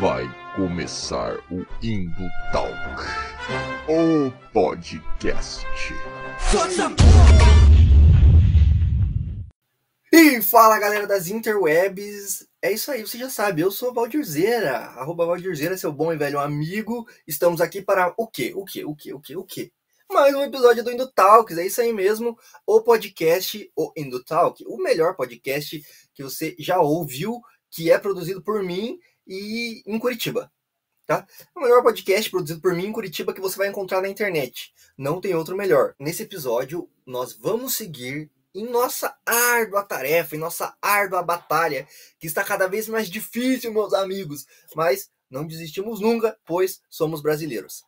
Vai começar o Indo Talk, o podcast. E fala galera das interwebs, é isso aí, você já sabe, eu sou Valdirzeira, arroba Valdirzeira, seu bom e velho amigo. Estamos aqui para o quê? O quê? O quê? O quê? O quê? Mais um episódio do Indo Talks, é isso aí mesmo, o podcast, o Indo Talk, o melhor podcast que você já ouviu, que é produzido por mim e em Curitiba. Tá? O melhor podcast produzido por mim em Curitiba que você vai encontrar na internet. Não tem outro melhor. Nesse episódio, nós vamos seguir em nossa árdua tarefa, em nossa árdua batalha, que está cada vez mais difícil, meus amigos. Mas não desistimos nunca, pois somos brasileiros.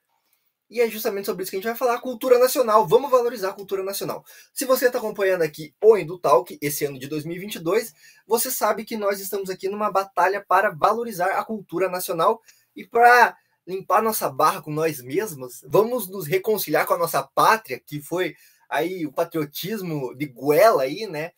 E é justamente sobre isso que a gente vai falar, cultura nacional. Vamos valorizar a cultura nacional. Se você está acompanhando aqui o Indutalk, esse ano de 2022, você sabe que nós estamos aqui numa batalha para valorizar a cultura nacional e para limpar nossa barra com nós mesmos. Vamos nos reconciliar com a nossa pátria, que foi aí o patriotismo de goela aí, né?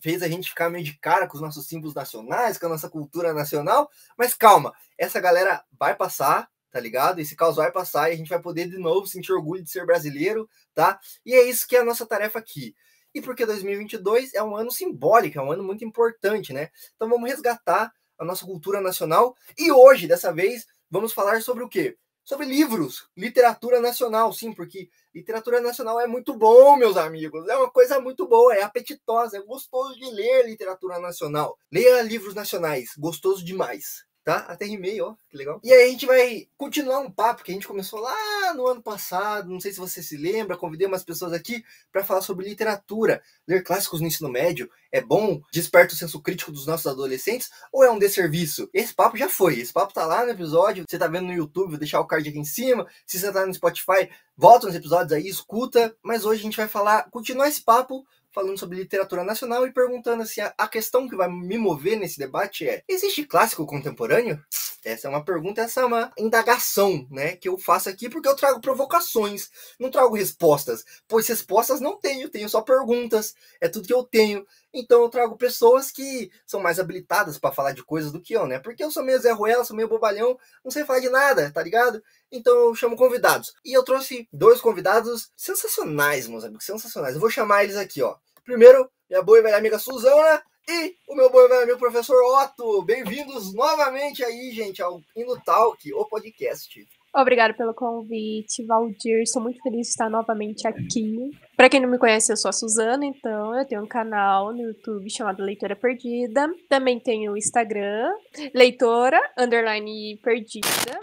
Fez a gente ficar meio de cara com os nossos símbolos nacionais, com a nossa cultura nacional. Mas calma, essa galera vai passar, tá ligado? Esse caos vai passar e a gente vai poder de novo sentir orgulho de ser brasileiro, tá? E é isso que é a nossa tarefa aqui. E porque 2022 é um ano simbólico, é um ano muito importante, né? Então vamos resgatar a nossa cultura nacional e hoje, dessa vez, vamos falar sobre o quê? Sobre livros, literatura nacional, sim, porque literatura nacional é muito bom, meus amigos. É uma coisa muito boa, é apetitosa, é gostoso de ler literatura nacional. Leia livros nacionais, gostoso demais tá? Até rimei, ó, que legal. E aí a gente vai continuar um papo que a gente começou lá no ano passado, não sei se você se lembra, convidei umas pessoas aqui para falar sobre literatura. Ler clássicos no ensino médio é bom? Desperta o senso crítico dos nossos adolescentes ou é um desserviço? Esse papo já foi, esse papo tá lá no episódio, você tá vendo no YouTube, vou deixar o card aqui em cima. Se você tá no Spotify, volta nos episódios aí, escuta. Mas hoje a gente vai falar, continuar esse papo falando sobre literatura nacional e perguntando se a, questão que vai me mover nesse debate é: existe clássico contemporâneo? Essa é uma pergunta, essa é uma indagação, né, que eu faço aqui porque eu trago provocações, não trago respostas, pois respostas não tenho, tenho só perguntas, é tudo que eu tenho. Então eu trago pessoas que são mais habilitadas para falar de coisas do que eu, né? Porque eu sou meio Zé Ruela, sou meio bobalhão, não sei falar de nada, tá ligado? Então eu chamo convidados. E eu trouxe dois convidados sensacionais, meus amigos, sensacionais. Eu vou chamar eles aqui, ó. Primeiro, minha boa e velha amiga Suzana e o meu bom velho amigo professor Otto. Bem-vindos novamente aí, gente, ao Indo Talk, o podcast. Obrigada pelo convite, Valdir. Sou muito feliz de estar novamente aqui. Para quem não me conhece, eu sou a Suzana, então eu tenho um canal no YouTube chamado Leitora Perdida. Também tenho o Instagram, Leitora Underline Perdida.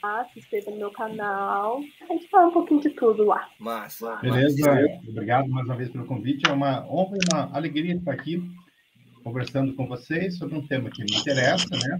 Ah, se inscreva no meu canal. A gente fala um pouquinho de tudo lá. Massa. Beleza, obrigado mais uma vez pelo convite. É uma honra e uma alegria estar aqui conversando com vocês sobre um tema que me interessa, né?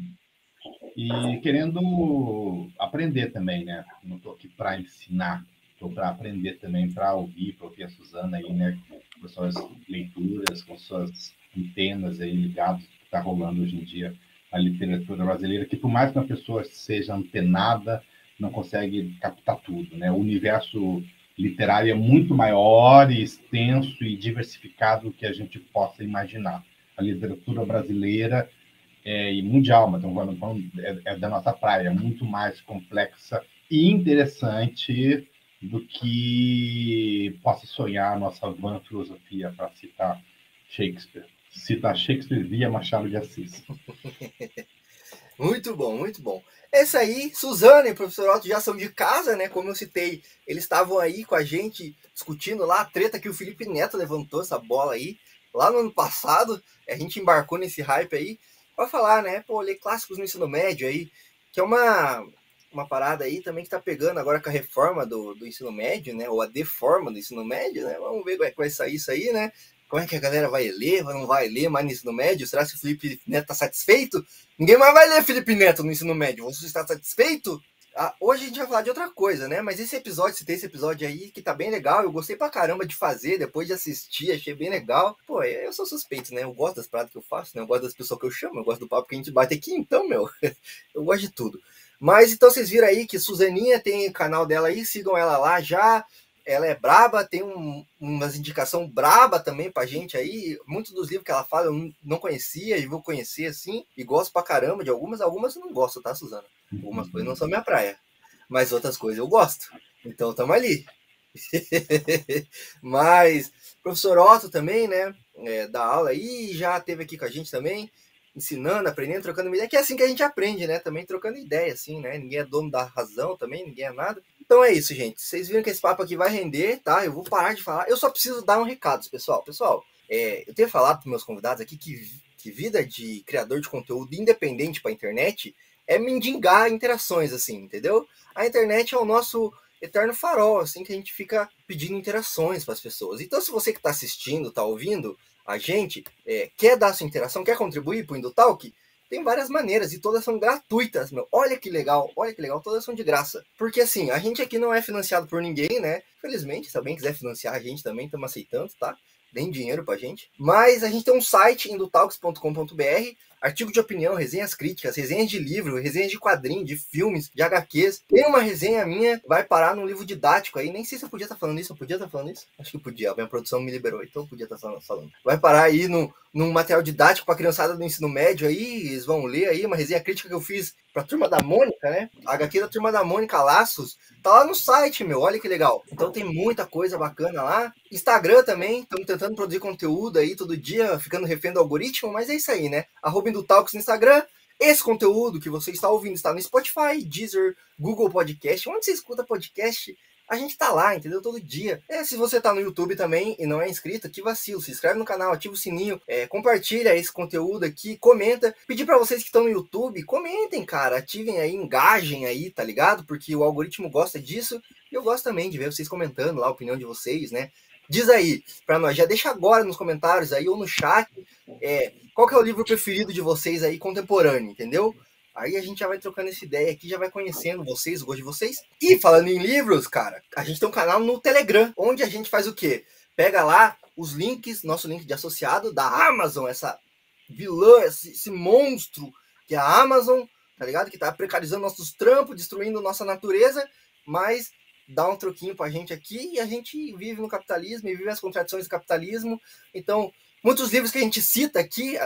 E querendo aprender também, né? Não estou aqui para ensinar, estou para aprender também, para ouvir, para ouvir a Suzana aí, né? Com suas leituras, com suas antenas aí ligadas que está rolando hoje em dia a literatura brasileira, que por mais que uma pessoa seja antenada, não consegue captar tudo, né? O universo literário é muito maior e extenso e diversificado do que a gente possa imaginar. A literatura brasileira é, e mundial, mas estamos é, é da nossa praia, muito mais complexa e interessante do que possa sonhar a nossa van filosofia para citar Shakespeare. Citar Shakespeare via Machado de Assis. muito bom, muito bom. Esse aí, Suzana e professor Otto já são de casa, né? Como eu citei, eles estavam aí com a gente discutindo lá a treta que o Felipe Neto levantou essa bola aí lá no ano passado. A gente embarcou nesse hype aí vai falar, né? Pô, ler clássicos no ensino médio aí, que é uma, uma parada aí também que tá pegando agora com a reforma do, do ensino médio, né? Ou a deforma do ensino médio, né? Vamos ver como é que vai sair isso aí, né? Como é que a galera vai ler, não vai ler mais no ensino médio? Será que o Felipe Neto tá satisfeito? Ninguém mais vai ler Felipe Neto no ensino médio. Você está satisfeito? Ah, hoje a gente vai falar de outra coisa, né? Mas esse episódio, se tem esse episódio aí, que tá bem legal. Eu gostei pra caramba de fazer, depois de assistir, achei bem legal. Pô, eu sou suspeito, né? Eu gosto das paradas que eu faço, né? Eu gosto das pessoas que eu chamo, eu gosto do papo que a gente bate aqui, então, meu, eu gosto de tudo. Mas então vocês viram aí que Suzaninha tem canal dela aí, sigam ela lá já. Ela é braba, tem um, umas indicação braba também pra gente aí. Muitos dos livros que ela fala eu não conhecia e vou conhecer assim. E gosto pra caramba de algumas, algumas eu não gosto, tá, Suzana? Algumas coisas não são minha praia, mas outras coisas eu gosto. Então estamos ali. mas professor Otto também, né? É, dá aula aí, já teve aqui com a gente também, ensinando, aprendendo, trocando ideia, que é assim que a gente aprende, né? Também trocando ideia, assim, né? Ninguém é dono da razão também, ninguém é nada. Então é isso, gente. Vocês viram que esse papo aqui vai render, tá? Eu vou parar de falar. Eu só preciso dar um recado, pessoal. Pessoal, é, eu tenho falado para meus convidados aqui que, que vida de criador de conteúdo independente para a internet é mendigar interações, assim, entendeu? A internet é o nosso eterno farol, assim, que a gente fica pedindo interações para as pessoas. Então, se você que está assistindo, está ouvindo a gente, é, quer dar sua interação, quer contribuir para o Indutalk, tem várias maneiras e todas são gratuitas, meu. Olha que legal, olha que legal, todas são de graça. Porque assim, a gente aqui não é financiado por ninguém, né? Felizmente, se alguém quiser financiar a gente também, estamos aceitando, tá? Deem dinheiro pra gente. Mas a gente tem um site, indutalks.com.br, artigo de opinião, resenhas críticas, resenhas de livro, resenhas de quadrinho, de filmes, de HQs. Tem uma resenha minha, vai parar num livro didático aí. Nem sei se eu podia estar tá falando isso, eu podia estar tá falando isso? Acho que podia, a minha produção me liberou, então eu podia estar tá falando. Vai parar aí no, num material didático para criançada do ensino médio aí, eles vão ler aí uma resenha crítica que eu fiz pra turma da Mônica, né? A HQ da turma da Mônica Laços, tá lá no site, meu, olha que legal. Então tem muita coisa bacana lá. Instagram também, estamos tentando produzir conteúdo aí todo dia, ficando refém do algoritmo, mas é isso aí, né? Arroba do Talks no Instagram. Esse conteúdo que você está ouvindo está no Spotify, Deezer, Google Podcast. Onde você escuta podcast, a gente tá lá, entendeu? Todo dia. É, se você tá no YouTube também e não é inscrito, que vacilo. Se inscreve no canal, ativa o sininho, é, compartilha esse conteúdo aqui, comenta. Pedir para vocês que estão no YouTube, comentem, cara. Ativem aí, engajem aí, tá ligado? Porque o algoritmo gosta disso. E eu gosto também de ver vocês comentando lá a opinião de vocês, né? Diz aí para nós, já deixa agora nos comentários aí ou no chat é, qual que é o livro preferido de vocês aí contemporâneo, entendeu? Aí a gente já vai trocando essa ideia aqui, já vai conhecendo vocês, o gosto de vocês. E falando em livros, cara, a gente tem um canal no Telegram, onde a gente faz o quê? Pega lá os links, nosso link de associado da Amazon, essa vilã, esse, esse monstro que é a Amazon, tá ligado? Que tá precarizando nossos trampos, destruindo nossa natureza, mas dá um troquinho pra gente aqui e a gente vive no capitalismo e vive as contradições do capitalismo. Então, muitos livros que a gente cita aqui,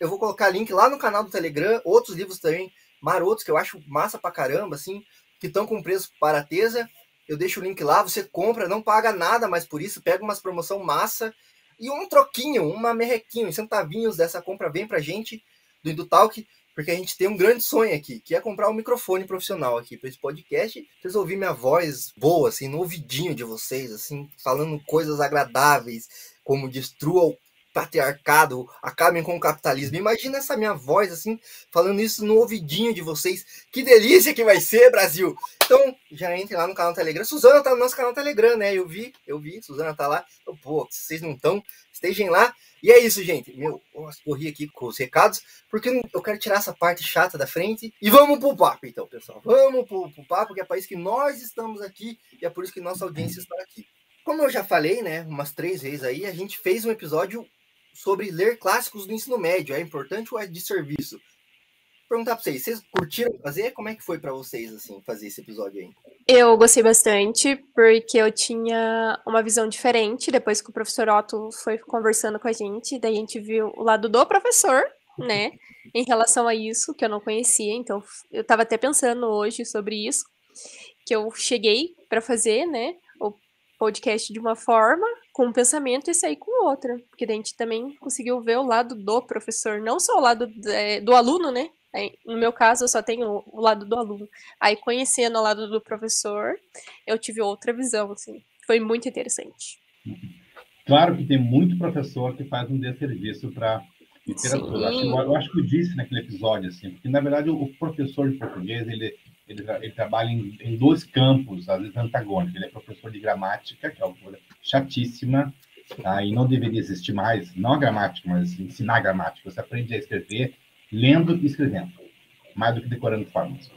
eu vou colocar link lá no canal do Telegram, outros livros também marotos que eu acho massa pra caramba, assim, que estão com preço barateza. Eu deixo o link lá, você compra, não paga nada mais por isso, pega umas promoção massa e um troquinho, uma merrequinho, centavinhos dessa compra vem pra gente do Indutalk, porque a gente tem um grande sonho aqui, que é comprar um microfone profissional aqui para esse podcast. Vocês ouvirem minha voz boa, assim, no ouvidinho de vocês, assim, falando coisas agradáveis, como destrua patriarcado, acabem com o capitalismo. Imagina essa minha voz assim, falando isso no ouvidinho de vocês. Que delícia que vai ser, Brasil! Então, já entre lá no canal Telegram. Suzana tá no nosso canal Telegram, né? Eu vi, eu vi, Suzana tá lá. Então, pô, se vocês não estão, estejam lá. E é isso, gente. Meu, nossa, corri aqui com os recados, porque eu quero tirar essa parte chata da frente. E vamos pro papo, então, pessoal. Vamos pro, pro papo, que é para isso que nós estamos aqui e é por isso que nossa audiência está aqui. Como eu já falei, né, umas três vezes aí, a gente fez um episódio sobre ler clássicos do ensino médio. É importante ou é de serviço? Vou perguntar para vocês, vocês curtiram fazer? Como é que foi para vocês assim fazer esse episódio aí? Eu gostei bastante porque eu tinha uma visão diferente depois que o professor Otto foi conversando com a gente, daí a gente viu o lado do professor, né, em relação a isso que eu não conhecia. Então eu estava até pensando hoje sobre isso, que eu cheguei para fazer, né, o podcast de uma forma com um pensamento e sair com outra. Porque a gente também conseguiu ver o lado do professor, não só o lado é, do aluno, né? No meu caso, eu só tenho o lado do aluno. Aí, conhecendo o lado do professor, eu tive outra visão, assim. Foi muito interessante. Claro que tem muito professor que faz um desserviço para literatura. Acho, eu acho que eu disse naquele episódio, assim, porque, na verdade, o professor de português, ele, ele, ele trabalha em, em, dois campos, às vezes antagônicos. Ele é professor de gramática, que é uma coisa chatíssima, tá? e não deveria existir mais, não a gramática, mas ensinar a gramática. Você aprende a escrever lendo e escrevendo, mais do que decorando formas.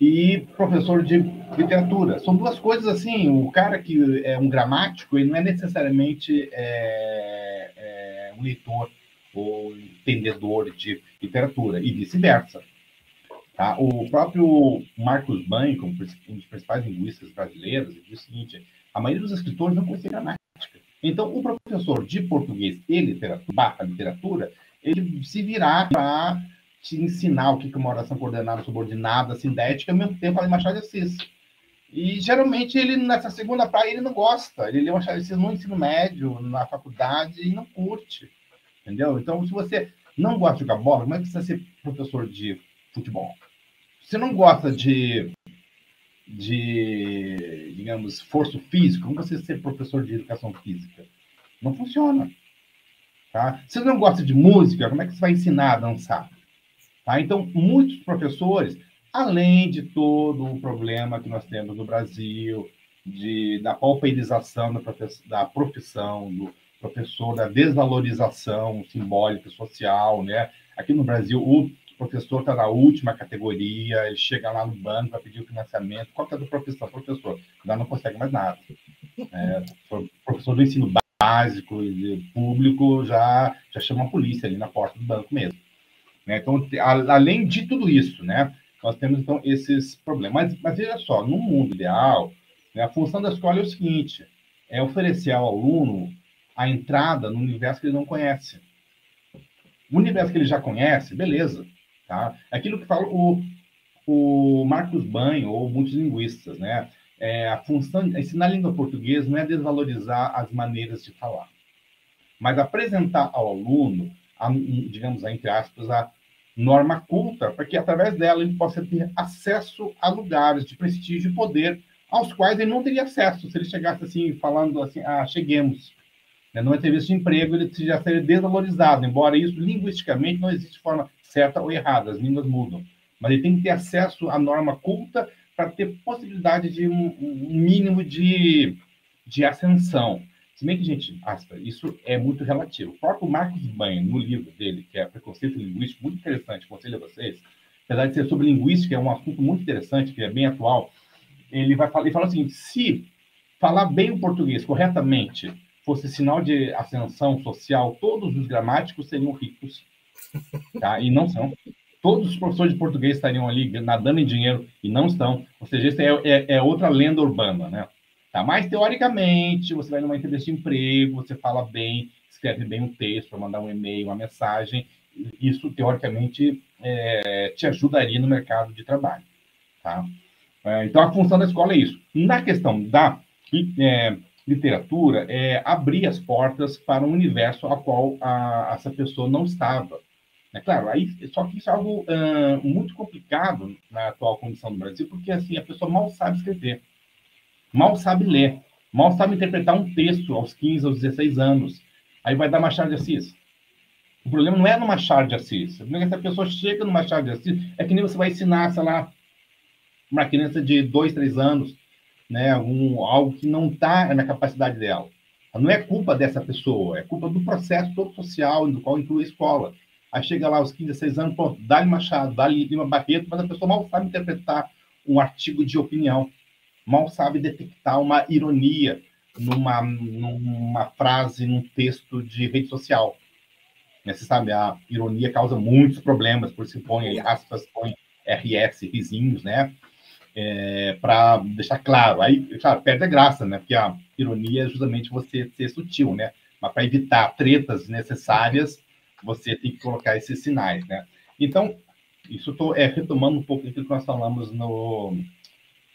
E professor de literatura. São duas coisas assim, o cara que é um gramático, ele não é necessariamente é, é, um leitor ou entendedor de literatura, e vice-versa. Tá? O próprio Marcos Banho, um dos principais linguistas brasileiros, diz o seguinte: a maioria dos escritores não conhece gramática. Então, o professor de português e literatura, literatura ele se virar para te ensinar o que é uma oração coordenada, subordinada, sindética, ao mesmo tempo falar Machado de Assis. E geralmente ele, nessa segunda praia, ele não gosta. Ele lê Machado de Assis no ensino médio, na faculdade, e não curte. Entendeu? Então, se você não gosta de jogar bola, como é que você vai ser professor de futebol? Você não gosta de, de digamos, esforço físico, como você ser professor de educação física? Não funciona. Tá? Se você não gosta de música, como é que você vai ensinar a dançar? Tá? Então, muitos professores, além de todo o problema que nós temos no Brasil, de, da pauperização da, da profissão, do professor, da desvalorização simbólica social, né? Aqui no Brasil, o professor está na última categoria, ele chega lá no banco para pedir o financiamento. Qual é a profissão? Professor. Já não consegue mais nada. É, professor do ensino básico e público já, já chama a polícia ali na porta do banco mesmo. Né? Então, a, além de tudo isso, né, nós temos então esses problemas. Mas, mas veja só, no mundo ideal, né, a função da escola é o seguinte: é oferecer ao aluno a entrada no universo que ele não conhece. O universo que ele já conhece, beleza. Tá? É aquilo que fala o, o Marcos Banho, ou muitos linguistas, né? É, a função, ensinar a língua portuguesa não é desvalorizar as maneiras de falar, mas apresentar ao aluno, a, digamos, entre aspas, a norma culta, para que através dela ele possa ter acesso a lugares de prestígio e poder aos quais ele não teria acesso se ele chegasse assim, falando assim, ah, cheguemos. Né? Numa entrevista de emprego, ele já seria desvalorizado, embora isso, linguisticamente, não existe forma certa ou errada, as línguas mudam. Mas ele tem que ter acesso à norma culta para ter possibilidade de um, um, mínimo de, de ascensão. Se bem que, gente, isso é muito relativo. O próprio Marcos Banha, no livro dele, que é Preconceito Linguístico, muito interessante, aconselho a vocês, apesar de ser sobre linguística, é um assunto muito interessante, que é bem atual, ele vai falar, ele fala assim, se falar bem o português corretamente fosse sinal de ascensão social, todos os gramáticos seriam ricos, tá? E não são. Todos os professores de português estariam ali nadando em dinheiro e não estão. Ou seja, isso é, é, é outra lenda urbana, né? Tá? Mas, teoricamente, você vai numa entrevista de emprego, você fala bem, escreve bem um texto para mandar um e-mail, uma mensagem. Isso, teoricamente, é, te ajudaria no mercado de trabalho. Tá? É, então, a função da escola é isso. Na questão da é, literatura, é abrir as portas para um universo ao qual a, essa pessoa não estava. É claro, aí, só que isso é algo uh, muito complicado na atual condição do Brasil, porque assim a pessoa mal sabe escrever, mal sabe ler, mal sabe interpretar um texto aos 15, aos 16 anos. Aí vai dar Machado de Assis. O problema não é no Machado de Assis. O problema é que essa pessoa chega no Machado de Assis, é que nem você vai ensinar, sei lá, uma criança de 2, 3 anos, né, algum, algo que não está na capacidade dela. Não é culpa dessa pessoa, é culpa do processo todo social, do qual inclui a escola. Aí chega lá aos 15, 16 anos, pronto, dá-lhe Machado, dá-lhe Lima Barreto, mas a pessoa mal sabe interpretar um artigo de opinião, mal sabe detectar uma ironia numa, numa frase, num texto de rede social. Né, você sabe, a ironia causa muitos problemas, por isso põe aspas, põe RS, risinhos, né? É, para deixar claro. Aí, claro, perde a graça, né? Porque a ironia é justamente você ser sutil, né? Mas para evitar tretas necessárias, você tem que colocar esses sinais, né? Então, isso estou é, retomando um pouco daquilo que nós falamos no,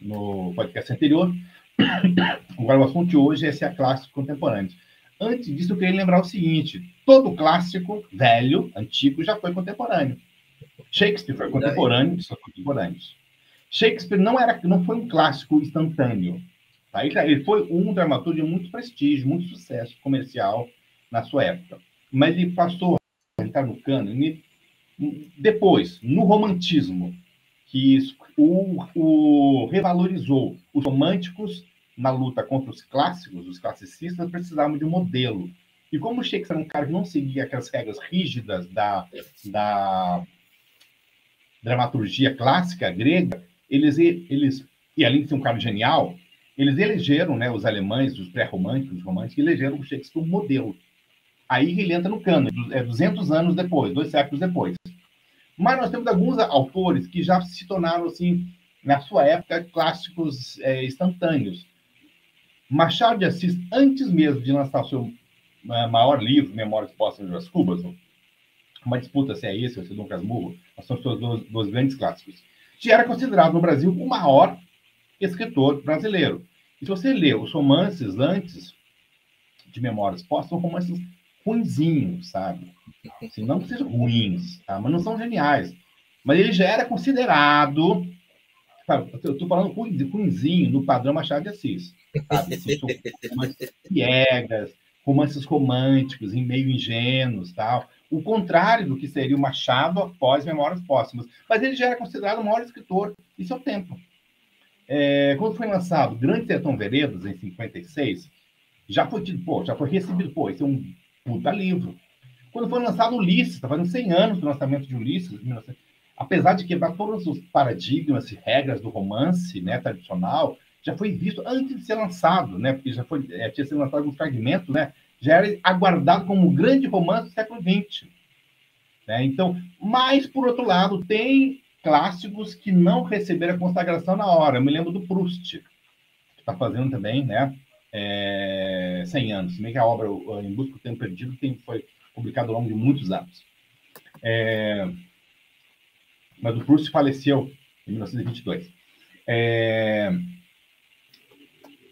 no podcast anterior. Agora, o assunto de hoje é se é clássico contemporâneo. Antes disso, eu queria lembrar o seguinte: todo clássico velho, antigo, já foi contemporâneo. Shakespeare foi contemporâneo, são contemporâneos. Shakespeare não era, não foi um clássico instantâneo. Tá? Ele foi um dramaturgo de muito prestígio, muito sucesso comercial na sua época. Mas ele passou entrar no cânone depois, no romantismo, que o, o revalorizou os românticos na luta contra os clássicos, os classicistas precisavam de um modelo. E como Shakespeare era um cara que não seguia aquelas regras rígidas da, da dramaturgia clássica grega, eles, eles, e além de ser um cara genial, eles elegeram, né, os alemães, os pré-românticos, os românticos, elegeram o Shakespeare um modelo. Aí ele entra no cano, é 200 anos depois, dois séculos depois. Mas nós temos alguns autores que já se tornaram, assim, na sua época, clássicos é, instantâneos. Machado de Assis, antes mesmo de lançar o seu é, maior livro, Memórias Póstumas das Cubas, uma disputa se é esse ou se é Dom Casmurro, são seus dois, dois grandes clássicos. Já era considerado no Brasil o maior escritor brasileiro. E se você lê os romances antes de Memórias Póstumas, são romances ruinzinhos, sabe? Assim, não que sejam ruins, tá? mas não são geniais. Mas ele já era considerado. Eu estou falando ruinzinho no padrão Machado de Assis. Sabe? Assim, romances piegas, romances românticos, em meio ingênuos, tal. O contrário do que seria o Machado após Memórias Póstumas. Mas ele já era considerado o maior escritor em seu tempo. É, quando foi lançado Grande Sertão Veredas, em 56, já foi, pô, já foi recebido, pô, esse é um puta livro. Quando foi lançado Ulisses, está fazendo 100 anos do lançamento de Ulisses, apesar de quebrar todos os paradigmas e regras do romance né, tradicional, já foi visto antes de ser lançado, né, porque já foi, é, tinha sido lançado um fragmento, né, já era aguardado como um grande romance do século XX. Né? Então, mas, por outro lado, tem clássicos que não receberam a consagração na hora. Eu me lembro do Proust, que está fazendo também, né? É, 100 anos. Se bem que a obra Em Busca do Tempo Perdido tem, foi publicada ao longo de muitos anos. É, mas o Proust faleceu em 1922. É,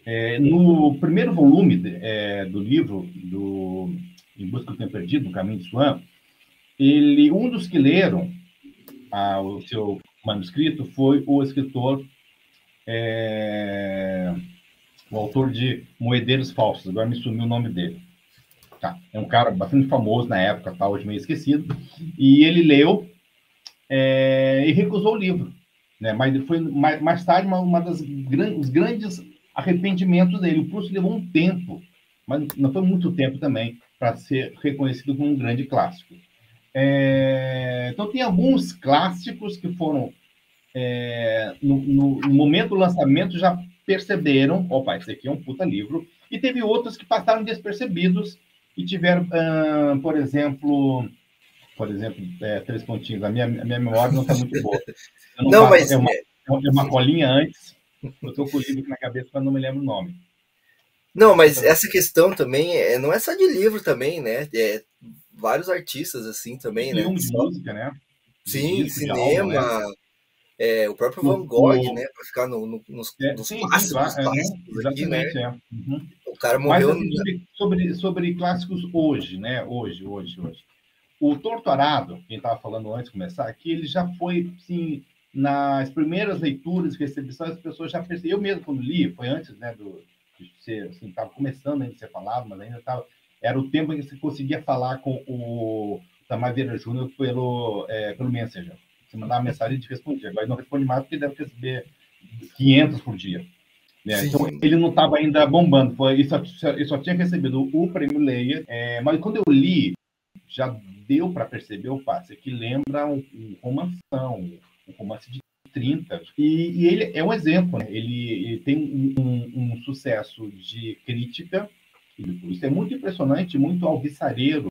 é, no primeiro volume de, é, do livro do Em Busca do Tempo Perdido, No Caminho de Swan, ele, um dos que leram a, o seu manuscrito foi o escritor é, o autor de Moedeiros Falsos, agora me sumiu o nome dele. Tá, é um cara bastante famoso na época, tá, hoje meio esquecido, e ele leu é, e recusou o livro. Né? Mas foi mais, mais tarde uma, uma das grandes, grandes arrependimentos dele. O Proust levou um tempo, mas não foi muito tempo também, para ser reconhecido como um grande clássico. É, então, tem alguns clássicos que foram, é, no, no, no, momento do lançamento, já perceberam, opa, esse aqui é um puta livro, e teve outros que passaram despercebidos e tiveram, por exemplo, por exemplo, é, três pontinhos, a minha, a minha memória não está muito boa. não, não mas... É uma, é uma colinha antes, eu estou com o livro aqui na cabeça, mas não me lembro o nome. Não, mas então, essa questão também é, não é só de livro também, né? É, vários artistas assim também, né? de música, né? Sim, cinema, aula, né? É, o próprio Van Gogh, o... né? Para ficar no, no, nos, é, nos sim, clássicos, sim, clássicos é, aqui, né? É. Uhum. O cara morreu. Mas, assim, sobre, sobre, clássicos hoje, né? Hoje, hoje, hoje. O Torturado, quem estava falando antes de começar aqui, ele já foi, sim, nas primeiras leituras, recepções, as pessoas já perceberam. Eu mesmo, quando li, foi antes, né, do, de ser, assim, estava começando ainda a ser falado, mas ainda estava. Era o tempo em que você conseguia falar com o Tamar Vieira Júnior pelo, é, pelo Messenger. Você mandava uma mensagem e te respondia. Agora não responde mais porque deve receber 500 por dia. Né? Então, ele não estava ainda bombando. Foi, ele, só, ele só tinha recebido o prêmio Leia. É, mas quando eu li, já deu para perceber o passe que lembra um, um romanção, um romance de 30. E, e ele é um exemplo. Né? Ele, ele, tem um, um, um sucesso de crítica. Isso é muito impressionante, muito alvissareiro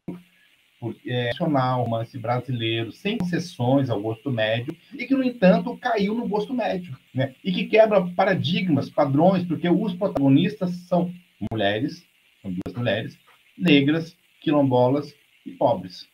é, nacional, romance brasileiro, sem concessões ao gosto médio, e que, no entanto, caiu no gosto médio, né? E que quebra paradigmas, padrões, porque os protagonistas são mulheres, são duas mulheres, negras, quilombolas e pobres.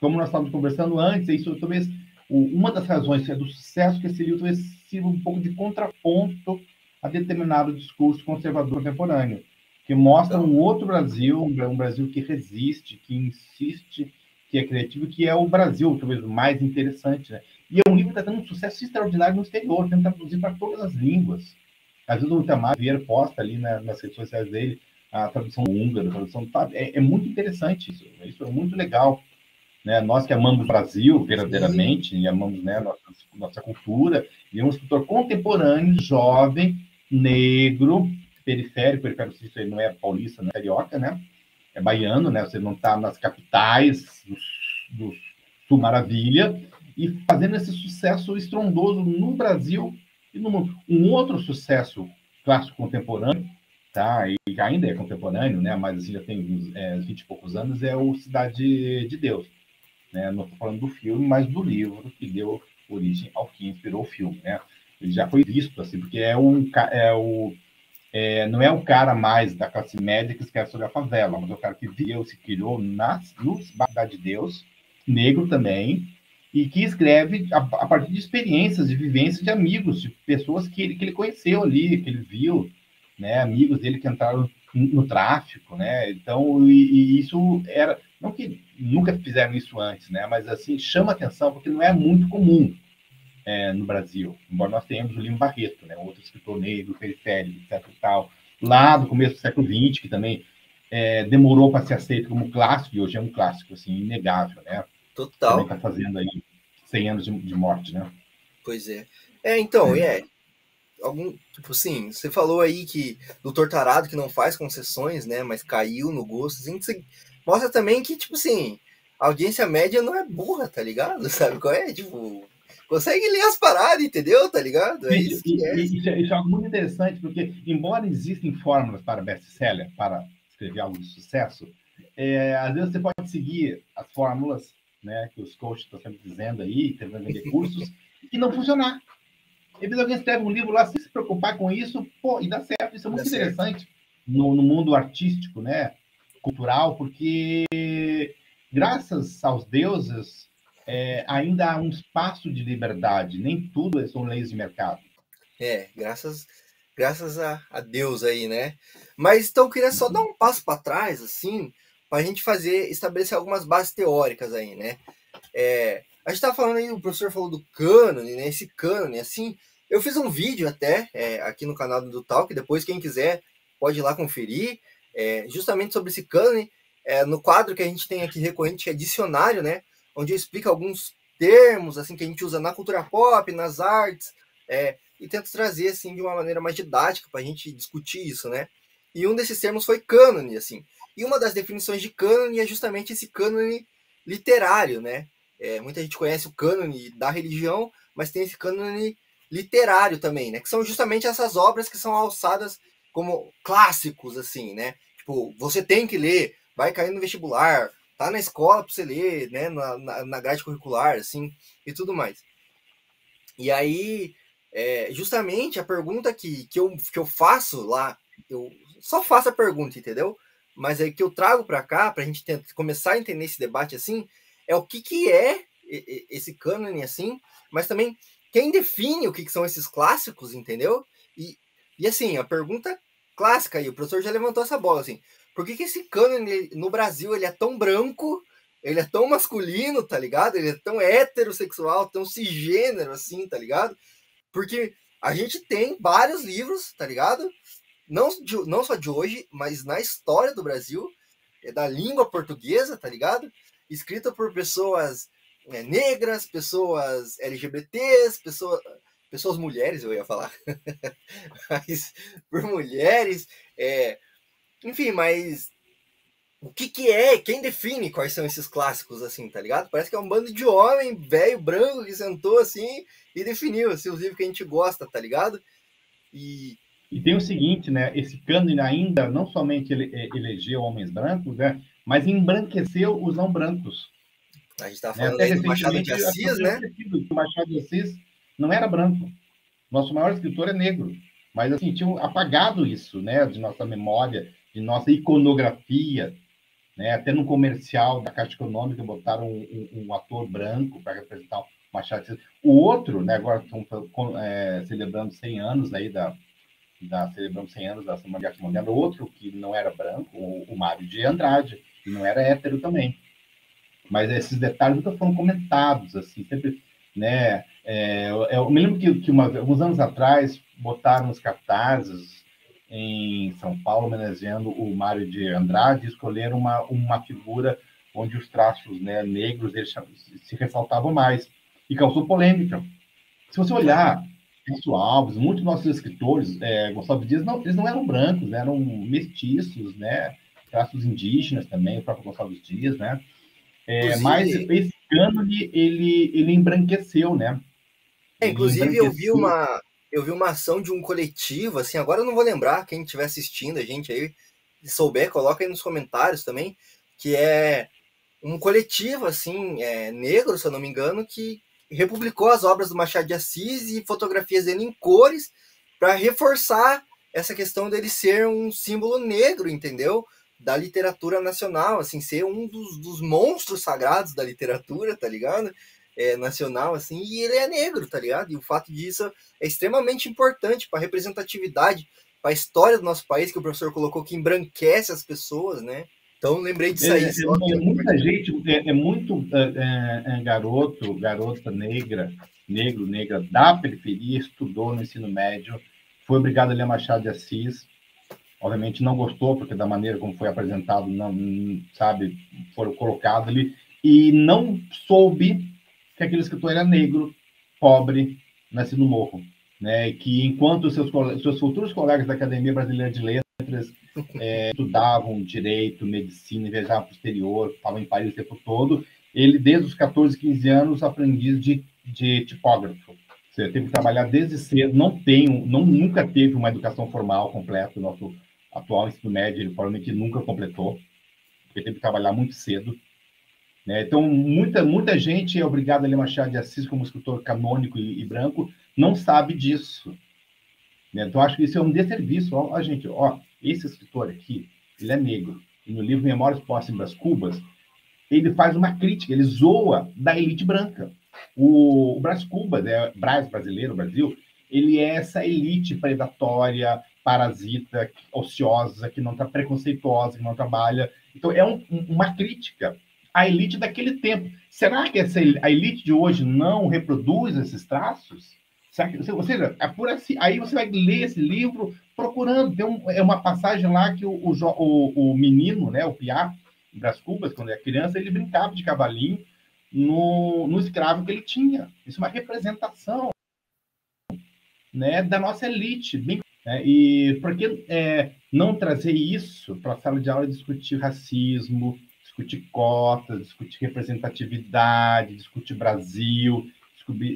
Como nós estávamos conversando antes, isso talvez uma das razões do sucesso que esse livro talvez sirva um pouco de contraponto a determinado discurso conservador contemporâneo que mostra um outro Brasil, um Brasil que resiste, que insiste, que é criativo, que é o Brasil, talvez o mais interessante. Né? E é um livro que está tendo um sucesso extraordinário no exterior, tendo traduzido para todas as línguas. Às vezes o Itamar Vieira posta ali na, nas redes sociais dele a tradução húngara, a tradução. É, é muito interessante isso, isso é muito legal. Né? Nós que amamos o Brasil verdadeiramente, Sim. e amamos né, nossa, nossa cultura, e é um escritor contemporâneo, jovem, negro, periférico, periférico isso não é paulista, não é carioca, né? É baiano, né? Você não está nas capitais do, do Sul Maravilha e fazendo esse sucesso estrondoso no Brasil e no mundo. Um outro sucesso clássico contemporâneo, tá? E ainda é contemporâneo, né? Mas assim, já tem uns é, 20 e poucos anos, é o Cidade de Deus. Né? Não estou falando do filme, mas do livro que deu origem ao que inspirou o filme, né? Ele já foi visto, assim, porque é, um, é o é, não é o cara mais da classe média que esquece sobre a favela, mas é o cara que Deus se criou nas, nos de Deus, negro também, e que escreve a, a, partir de experiências, de vivências de amigos, de pessoas que ele, que ele conheceu ali, que ele viu, né, amigos dele que entraram no, no tráfico, né, então, e, e, isso era, não que nunca fizeram isso antes, né, mas assim, chama atenção porque não é muito comum é, no Brasil, embora nós tenhamos o Lima Barreto, né, outro escritor negro, periférico, etc e tal, lá do começo do século XX, que também é, demorou para ser aceito como clássico, e hoje é um clássico, assim, inegável, né, Total. Também está fazendo aí 100 anos de, de, morte, né? Pois é. É, então, é. Algum, tipo assim, você falou aí que do Tortarado que não faz concessões, né? Mas caiu no gosto. Assim, mostra também que, tipo assim, a audiência média não é burra, tá ligado? Sabe qual é? Tipo, consegue ler as paradas, entendeu? Tá ligado? É isso, e, é. Isso, isso é algo muito interessante, porque, embora existem fórmulas para best-seller, para escrever algo de sucesso, é, às vezes você pode seguir as fórmulas né, que os coaches estão sempre dizendo aí, tentando vender cursos, e não funcionar. E vezes alguém escreve um livro lá sem se preocupar com isso, pô, e dá certo. Isso é muito dá interessante no, no, mundo artístico, né, cultural, porque graças aos deuses é, ainda há um espaço de liberdade. Nem tudo são leis de mercado. É, graças graças a, a Deus aí, né? Mas então eu queria só dar um passo para trás, assim, para a gente fazer, estabelecer algumas bases teóricas aí, né? É, a gente estava falando aí, o professor falou do cânone, né? Esse cânone, assim, eu fiz um vídeo até é, aqui no canal do Talk, depois quem quiser pode ir lá conferir, é, justamente sobre esse cânone, é, no quadro que a gente tem aqui recorrente, que é dicionário, né? Onde eu explico alguns termos, assim, que a gente usa na cultura pop, nas artes, é, e tento trazer, assim, de uma maneira mais didática para a gente discutir isso, né? E um desses termos foi cânone, assim. E uma das definições de cânone é justamente esse cânone literário, né? É, muita gente conhece o cânone da religião, mas tem esse cânone literário também, né? Que são justamente essas obras que são alçadas como clássicos, assim, né? Tipo, você tem que ler, vai cair no vestibular, tá na escola para você ler, né? Na, na, na, grade curricular, assim, e tudo mais. E aí, é, justamente a pergunta que, que, eu, que eu faço lá, eu só faço a pergunta, entendeu? mas aí que eu trago para cá, para a gente tentar, começar a entender esse debate assim, é o que, que é esse cânone assim, mas também quem define o que, que são esses clássicos, entendeu? E, e assim, a pergunta clássica aí, o professor já levantou essa bola, assim, por que, que esse cânone no Brasil ele é tão branco, ele é tão masculino, tá ligado? Ele é tão heterossexual, tão cisgênero, assim, tá ligado? Porque a gente tem vários livros, tá ligado? não, de, não só de hoje, mas na história do Brasil, é da língua portuguesa, tá ligado? Escrita por pessoas é, negras, pessoas LGBTs, pessoas, pessoas mulheres, eu ia falar, mas por mulheres, é, enfim, mas o que que é, quem define quais são esses clássicos, assim, tá ligado? Parece que é um bando de homem velho, branco, que sentou assim e definiu, assim, os livros que a gente gosta, tá ligado? E e tem o seguinte, né? Esse cânone ainda não somente ele, é, elegeu homens brancos, né? Mas embranqueceu os não brancos. A gente está falando aí do Machado de Assis, né? O Machado de Assis não era branco. Nosso maior escritor é negro. Mas, assim, tinham apagado isso, né? De nossa memória, de nossa iconografia. Né? Até no comercial da Caixa Econômica botaram um, um, um ator branco para representar o Machado de. O outro, né? Agora estão é, celebrando 100 anos aí da da celebramos 100 anos da Semana de Arte Moderna, outro que não era branco, o, o Mário de Andrade, que não era hétero também. Mas esses detalhes nunca foram comentados, assim, sempre, né? É, eu, me lembro que, que uma, alguns anos atrás botaram os cartazes em São Paulo homenageando o Mário de Andrade escolheram uma, uma figura onde os traços né, negros eles se ressaltavam mais e causou polêmica. Se você olhar Celso Alves, muitos nossos escritores, é, Gonçalves Dias, não, eles não eram brancos, né, eram mestiços, né, traços indígenas também, o próprio Gonçalves Dias, né, é, mas esse cânone, ele, ele embranqueceu, né. É, inclusive, eu vi uma eu vi uma ação de um coletivo, assim, agora eu não vou lembrar, quem estiver assistindo a gente aí, se souber, coloca aí nos comentários também, que é um coletivo, assim, é, negro, se eu não me engano, que republicou as obras do Machado de Assis e fotografias dele em cores para reforçar essa questão dele ser um símbolo negro, entendeu? da literatura nacional, assim, ser um dos, dos monstros sagrados da literatura, tá ligado? É, nacional, assim, e ele é negro, tá ligado? E o fato disso é extremamente importante para a representatividade, para a história do nosso país, que o professor colocou que embranquece as pessoas, né? Então lembrei disso aí. É, é, é muita gente, é, é muito é, garoto, garota negra, negro, negra da periferia, estudou no ensino médio, foi obrigado a ler Machado de Assis, obviamente não gostou, porque da maneira como foi apresentado, não, sabe, foram colocados ali, e não soube que aquele escritor era negro, pobre, nascido no morro, né, que enquanto seus, seus futuros colegas da Academia Brasileira de Letras é, estudavam direito, medicina, viajavam para o exterior, estavam em Paris o tempo todo, ele, desde os 14, 15 anos, aprendiz de, de tipógrafo. Você teve que trabalhar desde cedo, não tem, não, nunca teve uma educação formal completa. O nosso atual ensino médio, ele provavelmente nunca completou, porque teve que trabalhar muito cedo. Né? Então, muita, muita gente é obrigada a ler Machado de Assis como escritor canônico e, e branco, não sabe disso. Né? Então, acho que isso é um desserviço. Ó, ó, gente, ó, esse escritor aqui, ele é negro. E no livro Memórias Póstumas Cubas, ele faz uma crítica, ele zoa da elite branca. O, o Brás Cubas, né, Brás brasileiro, Brasil, ele é essa elite predatória, parasita, ociosa, que não está preconceituosa, que não trabalha. Então, é um, uma crítica à elite daquele tempo. Será que essa, a elite de hoje não reproduz esses traços? Que, ou seja, é por assim, aí você vai ler esse livro procurando. Tem um, é uma passagem lá que o, o, o menino, né, o Piá, das Cubas, quando é criança, ele brincava de cavalinho no, no escravo que ele tinha. Isso é uma representação né, da nossa elite, bem é, e por que é, não trazer isso para a sala de aula e discutir racismo, discutir cotas, discutir representatividade, discutir Brasil,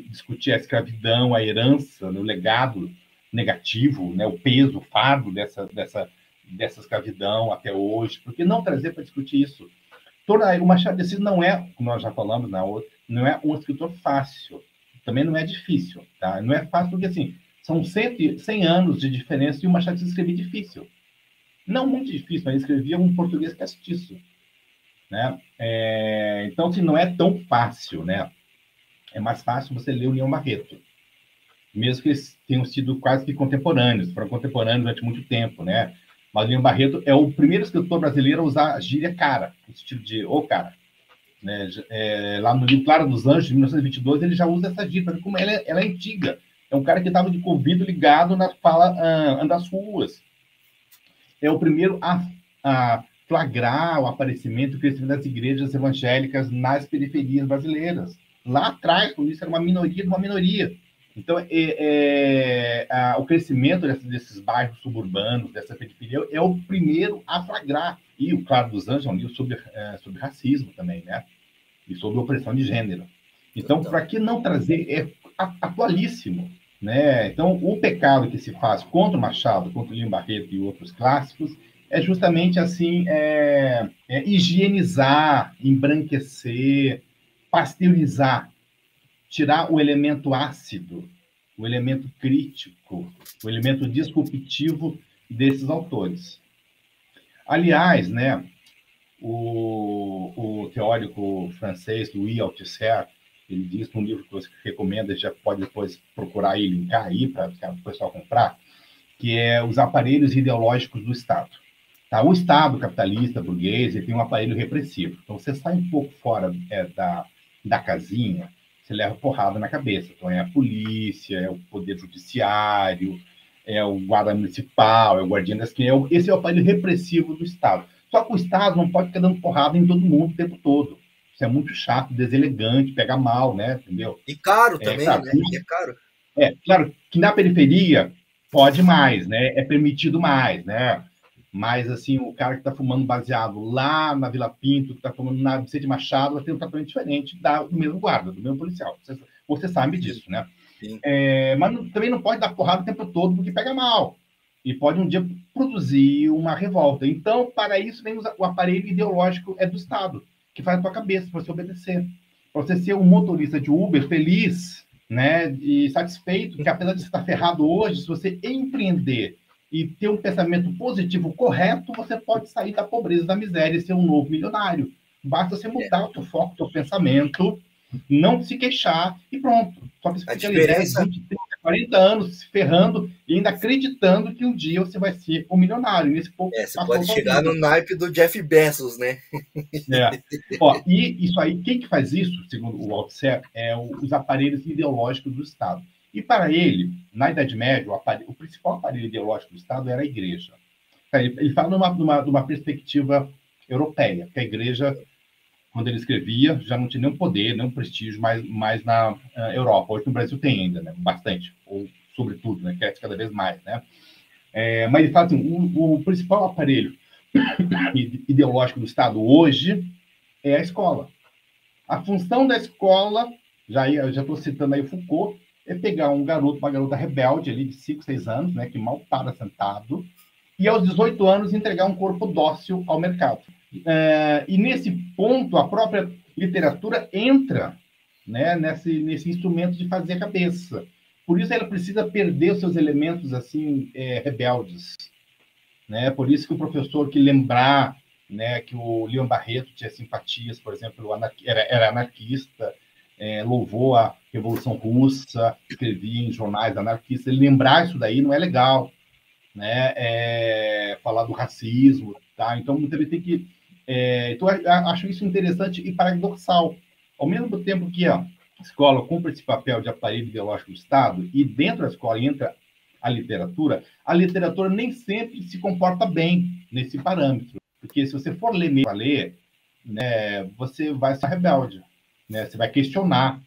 discutir, a escravidão, a herança, né, o legado negativo, né, o peso, o fardo dessa, dessa, dessa escravidão até hoje? Por que não trazer para discutir isso? O Machado de Assis não é, como nós já falamos na outra, não é um escritor fácil, também não é difícil, tá? Não é fácil porque, assim, são 100, 100 anos de diferença e o Machado de escrevia difícil. Não muito difícil, mas escrevia um português castiço. Né? É, então, assim, não é tão fácil, né? É mais fácil você ler o Leão Barreto. Mesmo que eles tenham sido quase que contemporâneos, foram contemporâneos durante muito tempo, né? Mas o Leão Barreto é o primeiro escritor brasileiro a usar a gíria cara, no sentido de ô oh, cara. Né? É, lá no livro Clara dos Anjos, de 1922, ele já usa essa gíria, como ela é, ela é antiga é um cara que estava de convite ligado na fala uh, das ruas. É o primeiro a, a flagrar o aparecimento e o crescimento das igrejas evangélicas nas periferias brasileiras. Lá atrás, quando isso era uma minoria de uma minoria. Então, é, é, a, o crescimento desses, desses, bairros suburbanos, dessa periferia, é o primeiro a flagrar. E o Claro dos Anjos é um livro sobre, é, sobre racismo também, né? E sobre opressão de gênero. Então, para que não trazer? É atualíssimo. Né? Então, o pecado que se faz contra o Machado, contra o Lima Barreto e outros clássicos, é justamente assim é, é higienizar, embranquecer, pasteurizar, tirar o elemento ácido, o elemento crítico, o elemento disruptivo desses autores. Aliás, né, o, o teórico francês Louis Althusser, ele diz no livro que você recomenda, já pode depois procurar e linkar aí para o pessoal comprar, que é os aparelhos ideológicos do Estado. Tá? O Estado capitalista, burguês, ele tem um aparelho repressivo. Então, você sai um pouco fora é, da, da casinha, você leva porrada na cabeça. Então, é a polícia, é o poder judiciário, é o guarda municipal, é o guardião das crianças. Esse é o aparelho repressivo do Estado. Só que o Estado não pode ficar dando porrada em todo mundo o tempo todo. Isso é muito chato, deselegante, pega mal, né? Entendeu? E caro é, também, claro, né? E é caro. É, claro que na periferia pode mais, né? É permitido mais, né? Mas, assim, o cara que está fumando baseado lá na Vila Pinto, que está fumando na Vicente Machado, vai ter um tratamento diferente da, do mesmo guarda, do mesmo policial. Você, você sabe disso, né? É, mas não, também não pode dar porrada o tempo todo, porque pega mal. E pode um dia produzir uma revolta. Então, para isso, vem o aparelho ideológico é do Estado que faz a tua cabeça para você obedecer. Para você ser um motorista de Uber feliz, né, e satisfeito, que apesar de você estar ferrado hoje, se você empreender e ter um pensamento positivo correto, você pode sair da pobreza, da miséria e ser um novo milionário. Basta você mudar o teu foco, o teu pensamento, não se queixar e pronto. Só que você A fica ali 10, diferença- 20, 30, 40 anos se ferrando e ainda acreditando que um dia você vai ser um milionário. Nesse pouco É, você pode chegar vida. no naipe do Jeff Bezos, né? É. Ó, e isso aí, quem que faz isso, segundo o Althusser, é o- os aparelhos ideológicos do Estado. E para ele, na Idade Média, o, aparelho- o principal aparelho ideológico do Estado era a igreja. Ele, ele fala numa, numa, numa perspectiva europeia, que a igreja, quando ele escrevia, já não tinha nenhum poder, nenhum prestígio mais, mais na ah, Europa. Hoje no Brasil tem ainda, né? bastante, ou sobretudo, né? cresce cada vez mais. Né? É, mas ele fala assim, o, o principal aparelho ideológico do Estado hoje é a escola. A função da escola, já estou citando aí o Foucault, é pegar um garoto, uma garota rebelde ali de 5, 6 anos, né, que mal para sentado, e aos 18 anos entregar um corpo dócil ao mercado. É, e nesse ponto, a própria literatura entra né, nesse, nesse instrumento de fazer a cabeça. Por isso ela precisa perder os seus elementos assim é, rebeldes. Né? Por isso que o professor que lembrar né, que o Leon Barreto tinha simpatias, por exemplo, era, era anarquista, é, louvou a Revolução Russa, escrevia em jornais anarquistas. Ele lembrar isso daí não é legal, né? É, falar do racismo, tá? Então também tem que. é, então acho isso interessante e paradoxal. Ao mesmo tempo que a escola cumpre esse papel de aparelho ideológico do Estado e dentro da escola entra a literatura, a literatura nem sempre se comporta bem nesse parâmetro. Porque se você for ler ler, né, você vai ser rebelde, né? Você vai questionar,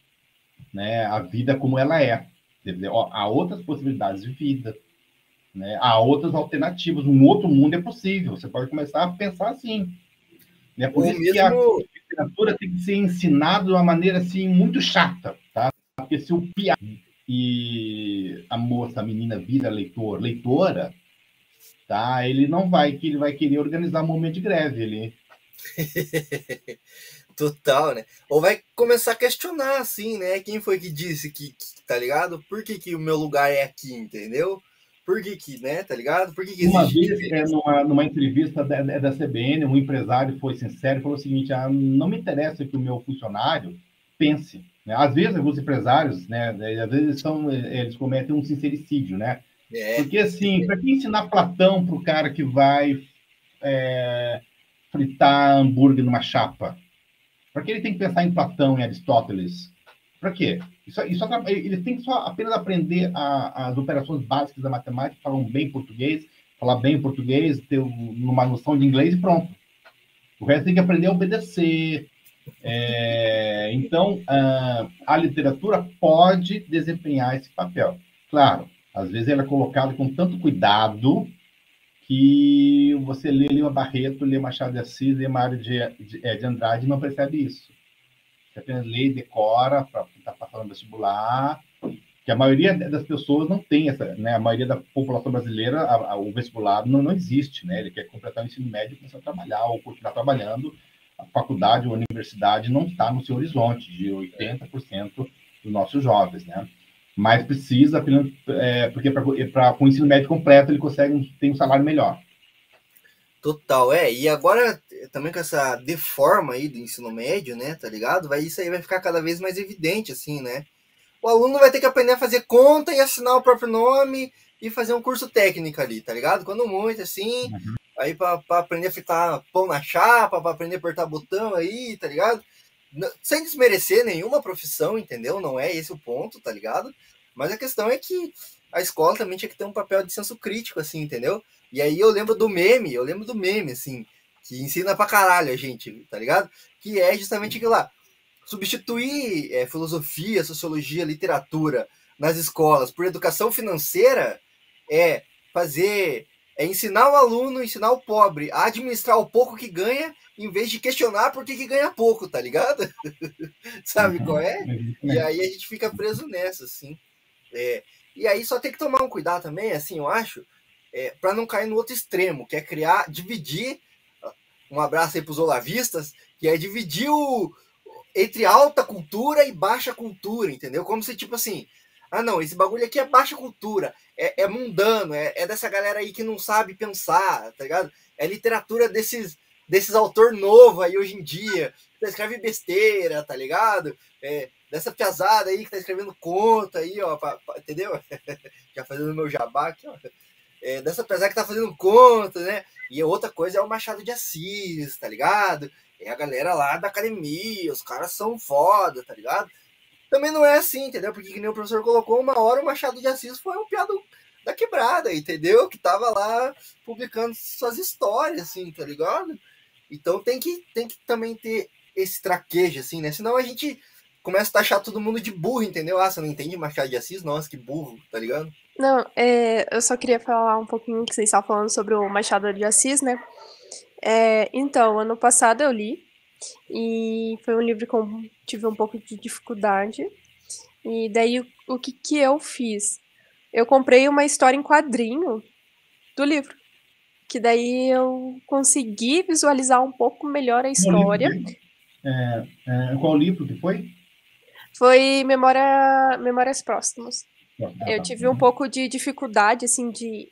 né, a vida como ela é. Quer dizer, ó, há outras possibilidades de vida, né? Há outras alternativas, um outro mundo é possível. Você pode começar a pensar assim. Né? Por Ou isso que a mesmo. literatura tem que ser ensinada de uma maneira assim muito chata, tá? Porque se o piá e a moça, a menina vira leitor, leitora, tá? Ele não vai que ele vai querer organizar um momento de greve, ele Total, né? Ou vai começar a questionar, assim, né? Quem foi que disse que, que- tá ligado? Por que, que o meu lugar é aqui, entendeu? Por que que, né? Tá ligado? Por que que Uma vez, é, numa, numa entrevista da, da da CBN, um empresário foi sincero e falou o seguinte: ah, não me interessa que o meu funcionário pense. né? Às vezes, alguns empresários, né, às vezes são, eles cometem um sincericídio, né? É, Porque, assim, para que ensinar Platão para o cara que vai é, fritar hambúrguer numa chapa? Para que ele tem que pensar em Platão e Aristóteles? Para quê? Isso, isso ele tem que só apenas aprender a- as operações básicas da matemática, falar um bem português, falar bem português, ter um- uma noção de inglês e pronto. O resto tem que aprender a obedecer. É, então, a, a literatura pode desempenhar esse papel. Claro, às vezes ela é colocada com tanto cuidado que você lê Lima Barreto, lê Machado de Assis, lê Mário de, de, é, de Andrade e não percebe isso. Você apenas lê e decora para estar passando no vestibular, que a maioria das pessoas não tem essa, né? A maioria da população brasileira, a, a, o vestibular não, não existe, né? Ele quer completar o ensino médio e começar a trabalhar ou continuar trabalhando. A faculdade ou a universidade não está no seu horizonte de 80% dos nossos jovens, né? Mas precisa, é, porque para com o ensino médio completo ele consegue tem um salário melhor. Total, é. E agora, também com essa deforma aí do ensino médio, né, tá ligado? Vai, isso aí vai ficar cada vez mais evidente, assim, né? O aluno vai ter que aprender a fazer conta e assinar o próprio nome e fazer um curso técnico ali, tá ligado? Quando muito, assim, uhum. aí para aprender a fritar pão na chapa, para aprender a apertar botão aí, tá ligado? Sem desmerecer nenhuma profissão, entendeu? Não é esse o ponto, tá ligado? Mas a questão é que a escola também tinha que ter um papel de senso crítico, assim, entendeu? E aí eu lembro do meme, eu lembro do meme, assim, que ensina pra caralho a gente, tá ligado? Que é justamente aquilo lá. Substituir é, filosofia, sociologia, literatura nas escolas por educação financeira é fazer, é ensinar o aluno, ensinar o pobre a administrar o pouco que ganha, em vez de questionar por que, que ganha pouco, tá ligado? Sabe qual é? E aí a gente fica preso nessa, assim. É, e aí só tem que tomar um cuidado também, assim, eu acho, é, para não cair no outro extremo, que é criar, dividir, um abraço aí para os olavistas, que é dividir o, entre alta cultura e baixa cultura, entendeu? Como se, tipo assim, Ah, não, esse bagulho aqui é baixa cultura, é, é mundano, é, é, dessa galera aí que não sabe pensar, tá ligado? É literatura desses, desses autor novo aí hoje em dia, que tá escreve besteira, tá ligado? É, dessa piazada aí que tá escrevendo conta aí, ó, pra, pra, entendeu? Já fazendo meu jabá aqui, ó. É, dessa piazada que tá fazendo conta, né? E outra coisa é o Machado de Assis, tá ligado? É a galera lá da academia, os caras são foda, tá ligado? Também não é assim, entendeu? Porque que nem o professor colocou, uma hora o Machado de Assis foi um piado da quebrada, entendeu? Que tava lá publicando suas histórias, assim, tá ligado? Então tem que, tem que também ter esse traquejo, assim, né? Senão a gente começa a taxar todo mundo de burro, entendeu? Ah, você não entende Machado de Assis? Nossa, que burro, tá ligado? Não, é, eu só queria falar um pouquinho que vocês estavam falando sobre o Machado de Assis, né? É, então, ano passado eu li, e foi um livro eu tive um pouco de dificuldade. E daí, o que, que eu fiz? Eu comprei uma história em quadrinho do livro. Que daí eu consegui visualizar um pouco melhor a história. É, é, qual livro que foi? Foi Memória, Memórias Próximas. Ah, eu tá. tive um pouco de dificuldade, assim, de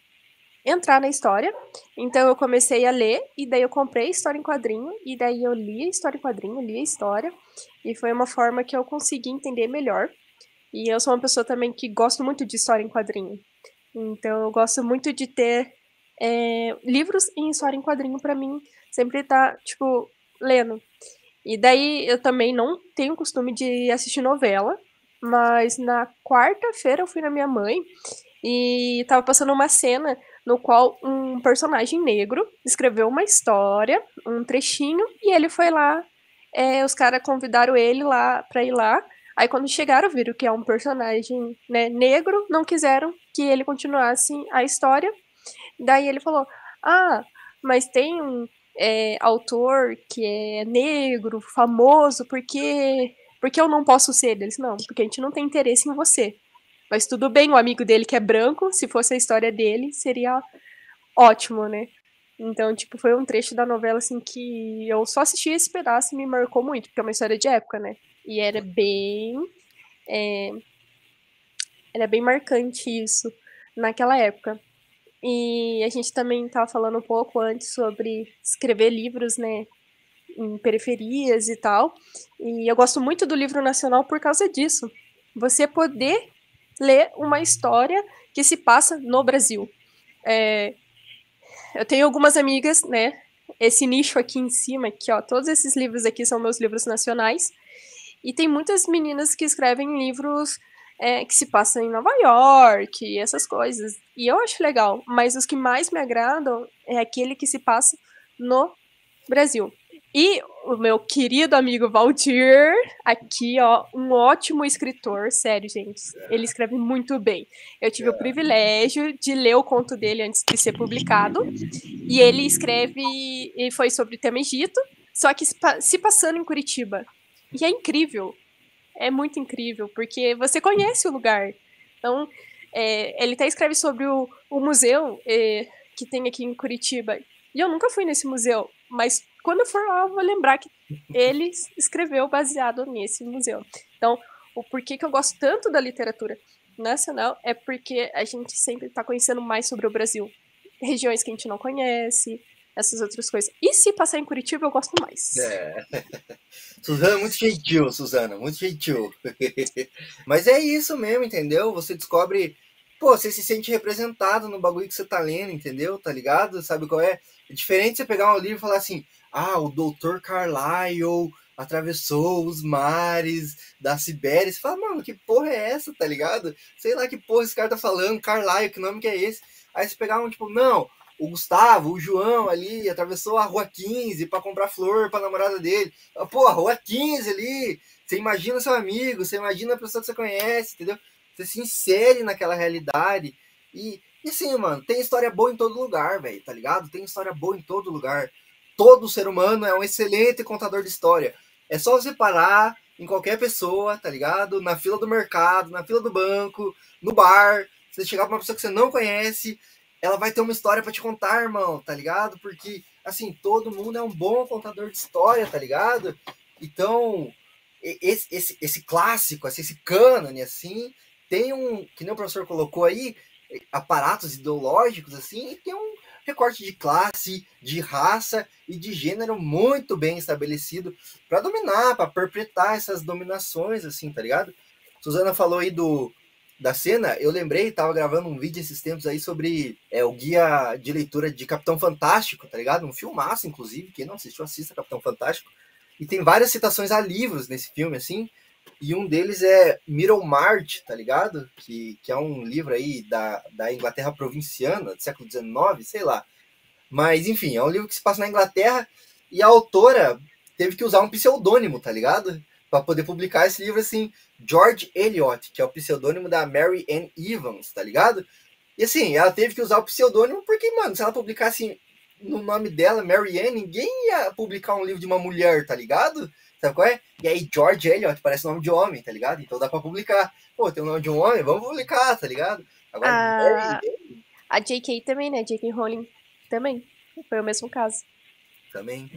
entrar na história. Então eu comecei a ler e daí eu comprei história em quadrinho e daí eu li a história em quadrinho, li a história e foi uma forma que eu consegui entender melhor. E eu sou uma pessoa também que gosto muito de história em quadrinho. Então eu gosto muito de ter é, livros em história em quadrinho para mim sempre tá tipo lendo. E daí eu também não tenho costume de assistir novela, mas na quarta-feira eu fui na minha mãe e tava passando uma cena no qual um personagem negro escreveu uma história, um trechinho, e ele foi lá. É, os caras convidaram ele lá para ir lá. Aí quando chegaram, viram que é um personagem né, negro, não quiseram que ele continuasse a história. Daí ele falou: Ah, mas tem um é, autor que é negro, famoso, porque porque eu não posso ser deles? Não, porque a gente não tem interesse em você. Mas tudo bem, o amigo dele que é branco, se fosse a história dele, seria ótimo, né? Então, tipo, foi um trecho da novela, assim, que eu só assisti esse pedaço e me marcou muito, porque é uma história de época, né? E era bem. É, era bem marcante isso naquela época. E a gente também estava falando um pouco antes sobre escrever livros, né? Em periferias e tal. E eu gosto muito do livro nacional por causa disso. Você poder ler uma história que se passa no Brasil. É, eu tenho algumas amigas, né? Esse nicho aqui em cima, aqui, ó, todos esses livros aqui são meus livros nacionais. E tem muitas meninas que escrevem livros é, que se passam em Nova York, essas coisas. E eu acho legal, mas os que mais me agradam é aquele que se passa no Brasil. E o meu querido amigo Valdir, aqui, ó, um ótimo escritor, sério, gente. Ele escreve muito bem. Eu tive o privilégio de ler o conto dele antes de ser publicado. E ele escreve, e foi sobre o tema Egito, só que se passando em Curitiba. E é incrível. É muito incrível, porque você conhece o lugar. Então, é, ele até escreve sobre o, o museu é, que tem aqui em Curitiba. E eu nunca fui nesse museu, mas quando eu for lá, eu vou lembrar que ele escreveu baseado nesse museu. Então, o porquê que eu gosto tanto da literatura nacional é porque a gente sempre está conhecendo mais sobre o Brasil. Regiões que a gente não conhece, essas outras coisas. E se passar em Curitiba, eu gosto mais. É. Suzana, muito gentil, Suzana, muito gentil. Mas é isso mesmo, entendeu? Você descobre. Pô, você se sente representado no bagulho que você tá lendo, entendeu? Tá ligado? Sabe qual é? É diferente você pegar um livro e falar assim: ah, o doutor Carlyle atravessou os mares da Sibéria. Você fala, mano, que porra é essa, tá ligado? Sei lá que porra esse cara tá falando, Carlyle, que nome que é esse? Aí você pegar um, tipo, não, o Gustavo, o João ali, atravessou a Rua 15 para comprar flor pra namorada dele. Pô, a Rua 15 ali, você imagina seu amigo, você imagina a pessoa que você conhece, entendeu? Você se insere naquela realidade. E, e assim, mano, tem história boa em todo lugar, velho, tá ligado? Tem história boa em todo lugar todo ser humano é um excelente contador de história. É só você parar em qualquer pessoa, tá ligado? Na fila do mercado, na fila do banco, no bar. Você chegar pra uma pessoa que você não conhece, ela vai ter uma história para te contar, irmão, tá ligado? Porque, assim, todo mundo é um bom contador de história, tá ligado? Então, esse, esse, esse clássico, assim, esse cânone, assim, tem um, que nem o professor colocou aí, aparatos ideológicos, assim, e tem um recorte de classe, de raça e de gênero muito bem estabelecido para dominar, para perpetrar essas dominações, assim, tá ligado? Suzana falou aí do, da cena, eu lembrei, tava gravando um vídeo esses tempos aí sobre é, o guia de leitura de Capitão Fantástico, tá ligado? Um filmaço, inclusive, quem não assistiu, assista Capitão Fantástico. E tem várias citações a livros nesse filme, assim, e um deles é Middlemarch, tá ligado? Que, que é um livro aí da, da Inglaterra provinciana, do século XIX, sei lá. Mas, enfim, é um livro que se passa na Inglaterra e a autora teve que usar um pseudônimo, tá ligado? Para poder publicar esse livro assim, George Eliot, que é o pseudônimo da Mary Ann Evans, tá ligado? E assim, ela teve que usar o pseudônimo porque, mano, se ela publicasse no nome dela, Mary Ann, ninguém ia publicar um livro de uma mulher, tá ligado? Sabe qual é? E aí, George Eliot parece nome de homem, tá ligado? Então dá pra publicar. Pô, tem o nome de um homem, vamos publicar, tá ligado? Agora, a... a JK também, né? JK Rowling também. Foi o mesmo caso. Também,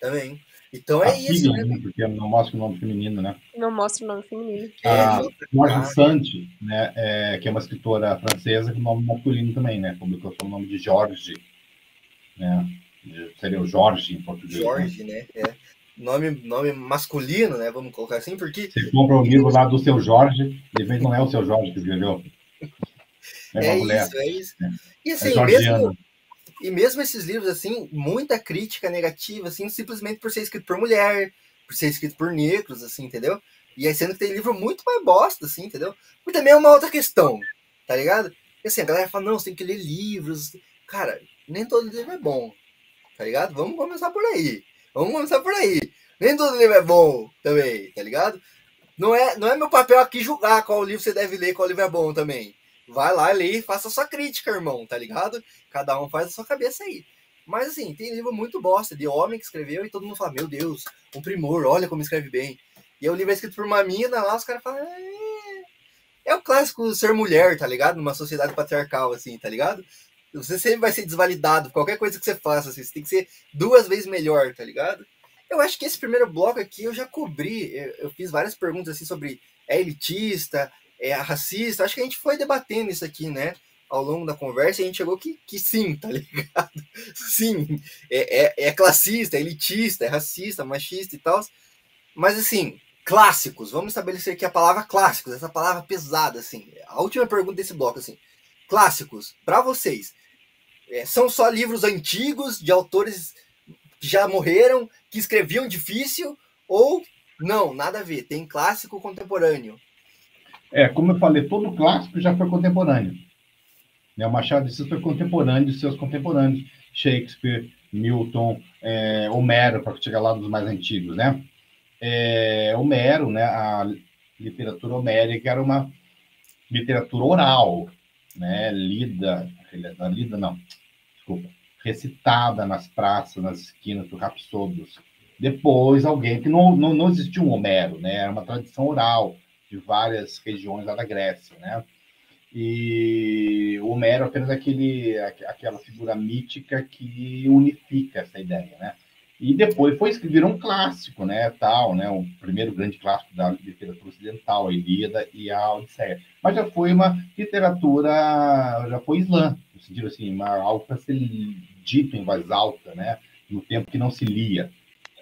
também. Então é a isso, filha, né? Porque não mostra o nome feminino, né? Não mostra o nome feminino. A Marge Sand, né, é, que é uma escritora francesa com nome masculino também, né? Publicou o nome de Jorge, né? Seria o Jorge em português. Né? Jorge, né? né? É nome, nome masculino, né? Vamos colocar assim, porque. Você compra o livro lá do seu Jorge, de repente não é o seu Jorge que escreveu. É, é mulher. isso, é isso. E assim, é mesmo, e mesmo esses livros, assim, muita crítica negativa, assim, simplesmente por ser escrito por mulher, por ser escrito por negros, assim, entendeu? E aí sendo que tem livro muito mais bosta, assim, entendeu? E também é uma outra questão, tá ligado? E assim, a galera fala, não, você tem que ler livros. Cara, nem todo livro é bom, tá ligado? Vamos começar por aí. Vamos começar por aí. Nem todo livro é bom também, tá ligado? Não é, não é meu papel aqui julgar qual livro você deve ler, qual livro é bom também. Vai lá, lê e faça a sua crítica, irmão, tá ligado? Cada um faz a sua cabeça aí. Mas assim, tem livro muito bosta, de homem que escreveu e todo mundo fala, meu Deus, um primor, olha como escreve bem. E aí o livro é escrito por uma mina lá, os caras falam, é... é o clássico ser mulher, tá ligado? Numa sociedade patriarcal, assim, tá ligado? Você sempre vai ser desvalidado, qualquer coisa que você faça, assim, você tem que ser duas vezes melhor, tá ligado? Eu acho que esse primeiro bloco aqui eu já cobri, eu, fiz várias perguntas assim sobre é elitista, é racista, acho que a gente foi debatendo isso aqui, né? Ao longo da conversa, e a gente chegou que, que sim, tá ligado? Sim, é, é, é classista, é elitista, é racista, machista e tal. Mas assim, clássicos, vamos estabelecer aqui a palavra clássicos, essa palavra pesada, assim. A última pergunta desse bloco, assim. Clássicos, para vocês, são só livros antigos de autores que já morreram, que escreviam difícil, ou não, nada a ver, tem clássico contemporâneo. É, como eu falei, todo clássico já foi contemporâneo. Né? O Machado de Assis foi contemporâneo de seus contemporâneos, Shakespeare, Milton, é, Homero, para chegar lá dos mais antigos, né? É, Homero, né, a literatura homérica era uma literatura oral, né, lida, lida não, desculpa, recitada nas praças, nas esquinas do Rapsodos. Depois, alguém que não, não, não existia um Homero, né, era uma tradição oral de várias regiões lá da Grécia, né, e o Homero é apenas aquele, aquela figura mítica que unifica essa ideia, né, e depois foi virou um clássico, né, tal, né, o primeiro grande clássico da literatura ocidental, a Ilíada e a Odisseia. Mas já foi uma literatura, já foi islã, no sentido assim, uma, algo para ser dito em voz alta, né, no tempo que não se lia,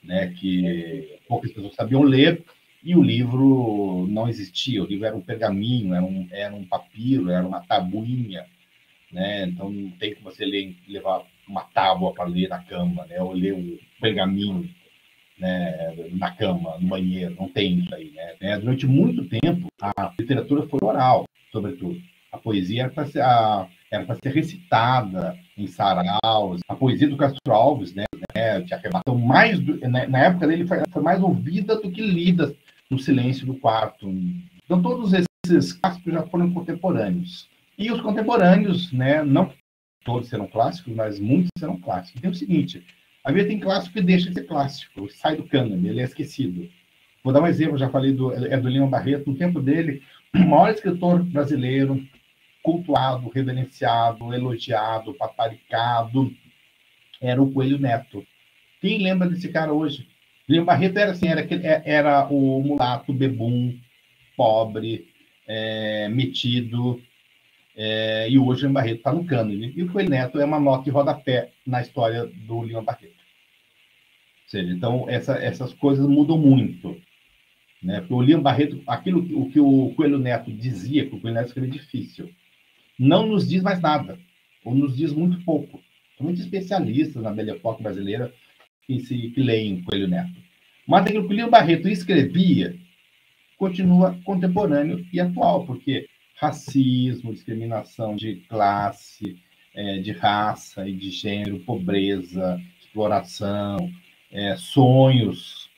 né, que poucas pessoas sabiam ler e o livro não existia, o livro era um pergaminho, era um, era um papiro, era uma tabuinha, né, então não tem como você ler, levar uma tábua para ler na cama, né? Ou ler um pergaminho né, na cama, no banheiro, não tem isso aí, né? É, durante muito tempo, a literatura foi oral, sobretudo. A poesia era para ser, a, era para ser recitada em saraus. A poesia do Castro Alves, né, né de arrebatou mais do, né, na época dele foi, foi, mais ouvida do que lida no silêncio do quarto. Então todos esses clássicos já foram contemporâneos. E os contemporâneos, né, não todos serão clássicos, mas muitos serão clássicos. Então é o seguinte, a vida tem clássico que deixa de ser clássico, sai do cânone, ele é esquecido. Vou dar um exemplo, já falei do, é do Lima Barreto, no tempo dele, o maior escritor brasileiro, cultuado, reverenciado, elogiado, paparicado, era o Coelho Neto. Quem lembra desse cara hoje? Lima Barreto era assim, era, era o mulato bebum, pobre, é, metido, é, e hoje o Lima Barreto está no cânone. E o Coelho Neto é uma nota de rodapé na história do Lima Barreto. Ou seja, então essa, essas coisas mudam muito. Né? Porque o Lima Barreto, aquilo o que o Coelho Neto dizia, que o Coelho Neto escrevia difícil, não nos diz mais nada, ou nos diz muito pouco. São muitos especialistas na Belle Époque brasileira que, se, que leem Coelho Neto. Mas aquilo que o Lima Barreto escrevia continua contemporâneo e atual, porque racismo, discriminação de classe, é, de raça e de gênero, pobreza, exploração, é, sonhos,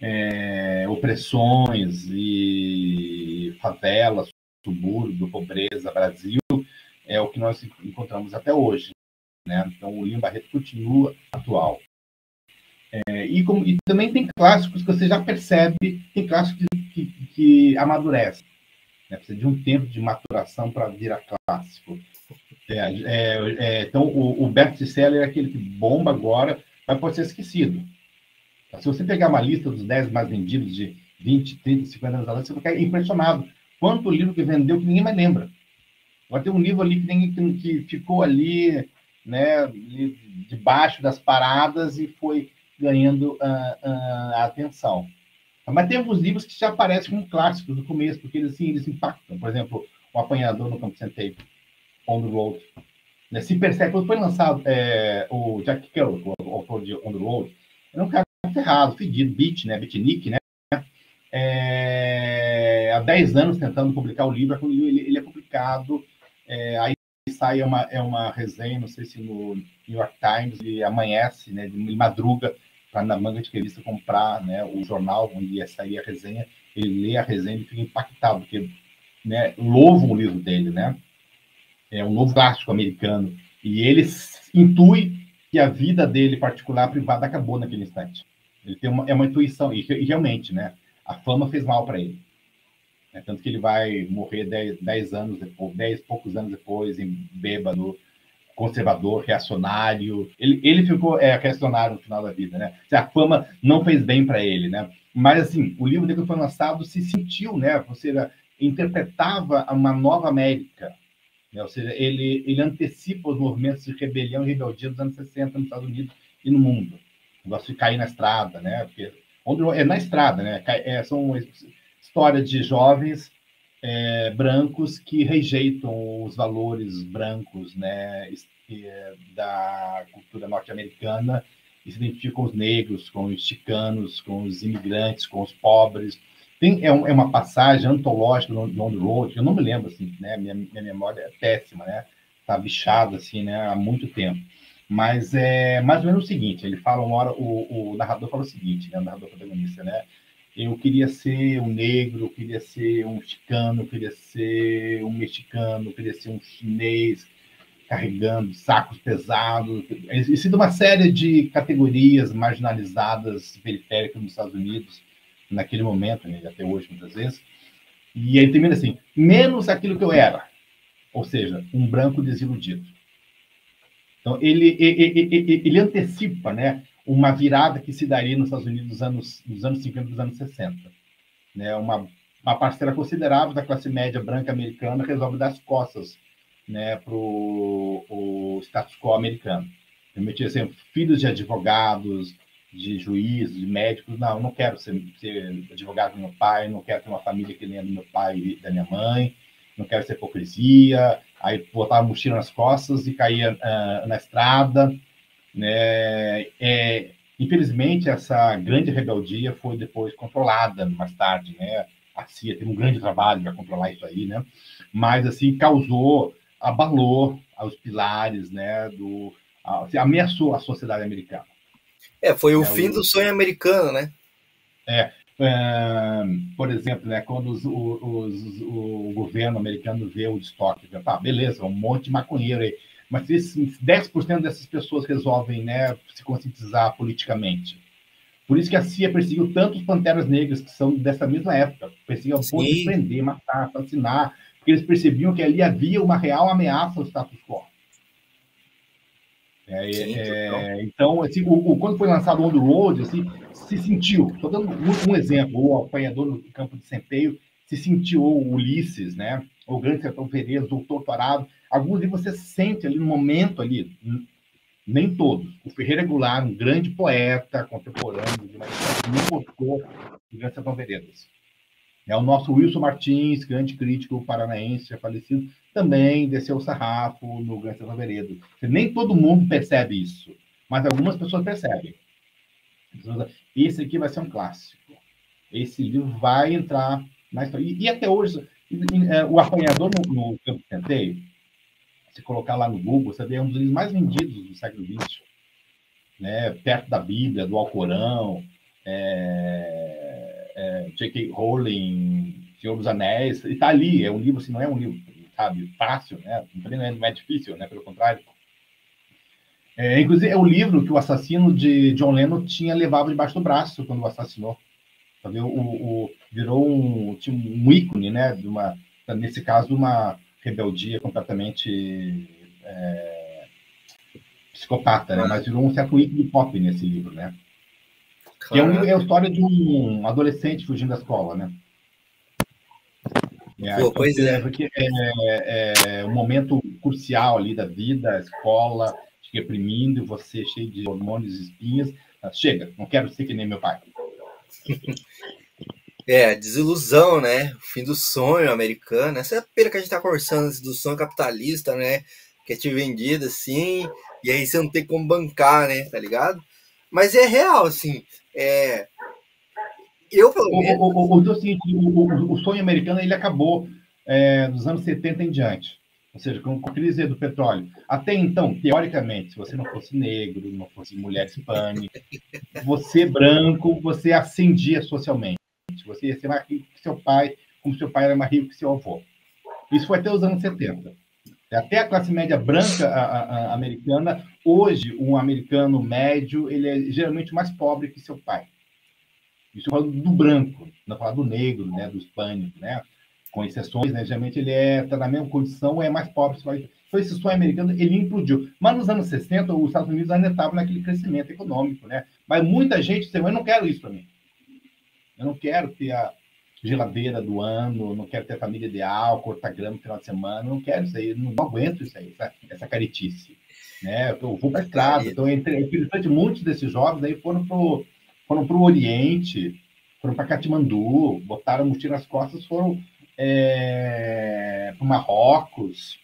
é, opressões e favelas, subúrbio, pobreza, Brasil, é o que nós encontramos até hoje. Né? Então, o Lima Barreto continua atual. É, e, como, e, também tem clássicos que você já percebe, tem clássicos que, que, que amadurecem. Né? Precisa de um tempo de maturação para virar clássico. É, é, é, então, o, o best-seller é aquele que bomba agora, mas pode ser esquecido. Se você pegar uma lista dos 10 mais vendidos de 20, 30, 50 anos atrás, você vai ficar impressionado. Quanto livro que vendeu que ninguém mais lembra. Agora tem um livro ali que, ninguém, que ficou ali, né, debaixo das paradas e foi ganhando uh, uh, atenção. Mas tem alguns livros que já aparecem como clássicos no começo, porque eles, assim, eles impactam. Por exemplo, O Apanhador no Campo Centeio, On the Road. Né? Se percebe, quando foi lançado é, o Jack Kerouac, o autor de On the Road, era um cara ferrado, fedido, beat, né? beatnik, né? É, há 10 anos tentando publicar o livro, ele, ele é publicado, é, aí sai uma, é uma resenha, não sei se no New York Times, ele amanhece, né, de madruga, para na manga de revista comprar né, o jornal onde ia sair a resenha, ele lê a resenha e fica impactado, porque né, louvam o livro dele, né? É um novo clássico americano. E ele intui que a vida dele particular, privada, acabou naquele instante. Ele tem uma, é uma intuição, e, e realmente, né? A fama fez mal para ele. É, tanto que ele vai morrer 10 anos depois, 10 poucos anos depois, em bêbado, conservador, reacionário. Ele, ele ficou é, reacionário no final da vida, né? A fama não fez bem para ele, né? Mas, assim, o livro dele foi lançado se sentiu, né? Ou seja, interpretava uma nova América. Né? Ou seja, ele, ele antecipa os movimentos de rebelião e rebeldia dos anos 60 nos Estados Unidos e no mundo. O negócio de cair na estrada, né? Porque é na estrada, né? É, são histórias de jovens é, brancos que rejeitam os valores brancos né, é, da cultura norte-americana e se identificam com os negros, com os chicanos, com os imigrantes, com os pobres. Tem, é, um, é uma passagem antológica no, no On the Road, eu não me lembro, assim, né, minha, minha memória é péssima, né, tá bichada, assim, né, há muito tempo. Mas é mais ou menos o seguinte, ele fala uma hora, o, o narrador fala o seguinte, né, o narrador protagonista, né, eu queria ser um negro, eu queria ser um chicano, eu queria ser um mexicano, eu queria ser um chinês carregando sacos pesados. Existe uma série de categorias marginalizadas, periféricas nos Estados Unidos, naquele momento, né, até hoje, muitas vezes. E aí termina assim, menos aquilo que eu era. Ou seja, um branco desiludido. Então, ele, ele, ele, ele antecipa, né? Uma virada que se daria nos Estados Unidos nos anos, nos anos 50 dos anos 60. Né? Uma, uma parcela considerável da classe média branca americana resolve dar as costas né, para o status quo americano. Permitir assim, filhos de advogados, de juízes, de médicos, não, não quero ser, ser, advogado do meu pai, não quero ter uma família que nem a do meu pai e da minha mãe, não quero ser hipocrisia, aí botava a mochila nas costas e caía uh, na estrada, né? É, infelizmente, essa grande rebeldia foi depois controlada mais tarde. Né? A CIA teve um grande trabalho para controlar isso aí, né? mas assim causou, abalou os pilares, né? do, assim, ameaçou a sociedade americana. É, foi o é, fim o... do sonho americano, né? É, é, por exemplo, né, quando os, os, o governo americano vê o estoque, tá, beleza, um monte de maconheiro aí, mas se 10% dessas pessoas resolvem né, se conscientizar politicamente. Por isso que a CIA perseguiu tantos panteras negras que são dessa mesma época, perseguiu ao ponto de prender, matar, assassinar, porque eles percebiam que ali havia uma real ameaça ao status quo. É, Sim, é, então, assim, o, o, quando foi lançado o On The Road, assim, se sentiu. Estou dando um, um, exemplo, o apanhador no campo de centeio se sentiu o Ulisses, né? O Grande Sertão Veredas, o Torturado. Alguns de você sente ali no momento ali, nem todos. O Ferreira Goulart, um grande poeta contemporâneo, de uma me gostou Grande Sertão Veredas. É o nosso Wilson Martins, grande crítico paranaense, já falecido, também desceu o sarrafo no Grande Sertão Veredas. Nem todo mundo percebe isso, mas algumas pessoas percebem. Esse aqui vai ser um clássico. Esse livro vai entrar na história. E, e até hoje, é, o apanhador no, no Campo Centeio, se colocar lá no Google, você vê é um dos livros mais vendidos do século XX, né? perto da Bíblia, do Alcorão, é, é, J.K. Rowling, Senhor dos Anéis, e está ali, é um livro, assim, não é um livro, sabe, fácil, né? não é, não é difícil, né? pelo contrário. É, inclusive, é o livro que o assassino de John Lennon tinha levado debaixo do braço quando o assassinou. Sabe? O, o, virou um, um ícone, né? De uma, nesse caso, uma rebeldia completamente é, psicopata, né? Mas virou um certo ícone pop nesse livro, né? Claro. E é, um, é a história de um adolescente fugindo da escola, né? É, Pô, pois é. Porque é, é um momento crucial ali da vida, a escola te reprimindo, você cheio de hormônios e espinhas. Chega, não quero ser que nem meu pai. É, desilusão, né? O fim do sonho americano. Essa é a pena que a gente tá conversando do sonho capitalista, né? Que é te vendido assim, e aí você não tem como bancar, né? Tá ligado? Mas é real, assim. É... Eu, pelo menos. O, o, o, o, o sonho americano ele acabou é, dos anos 70 em diante. Ou seja, com a crise do petróleo. Até então, teoricamente, se você não fosse negro, não fosse mulher hispânica, você branco, você ascendia socialmente. Você ia ser mais rico que seu pai, como seu pai era mais rico que seu avô. Isso foi até os anos 70. Até a classe média branca a, a, a americana, hoje, um americano médio, ele é geralmente mais pobre que seu pai. Isso eu falo do branco, não falo do negro, né, do hispânico, né? Com exceções, né? Geralmente ele é tá na mesma condição, é mais pobre. Então, esse sonho americano, ele implodiu. Mas nos anos 60, os Estados Unidos ainda estavam naquele crescimento econômico, né? Mas muita gente disse, eu não quero isso para mim. Eu não quero ter a geladeira do ano, não quero ter a família ideal, cortar grama no final de semana, não quero isso aí, não, aguento isso aí, essa, essa caretice. Né? Eu vou para a estrada. Então, entre, infelizmente, muitos desses jovens aí foram para o foram pro Oriente, foram para Katmandu, botaram mochila nas costas, foram é, para Marrocos,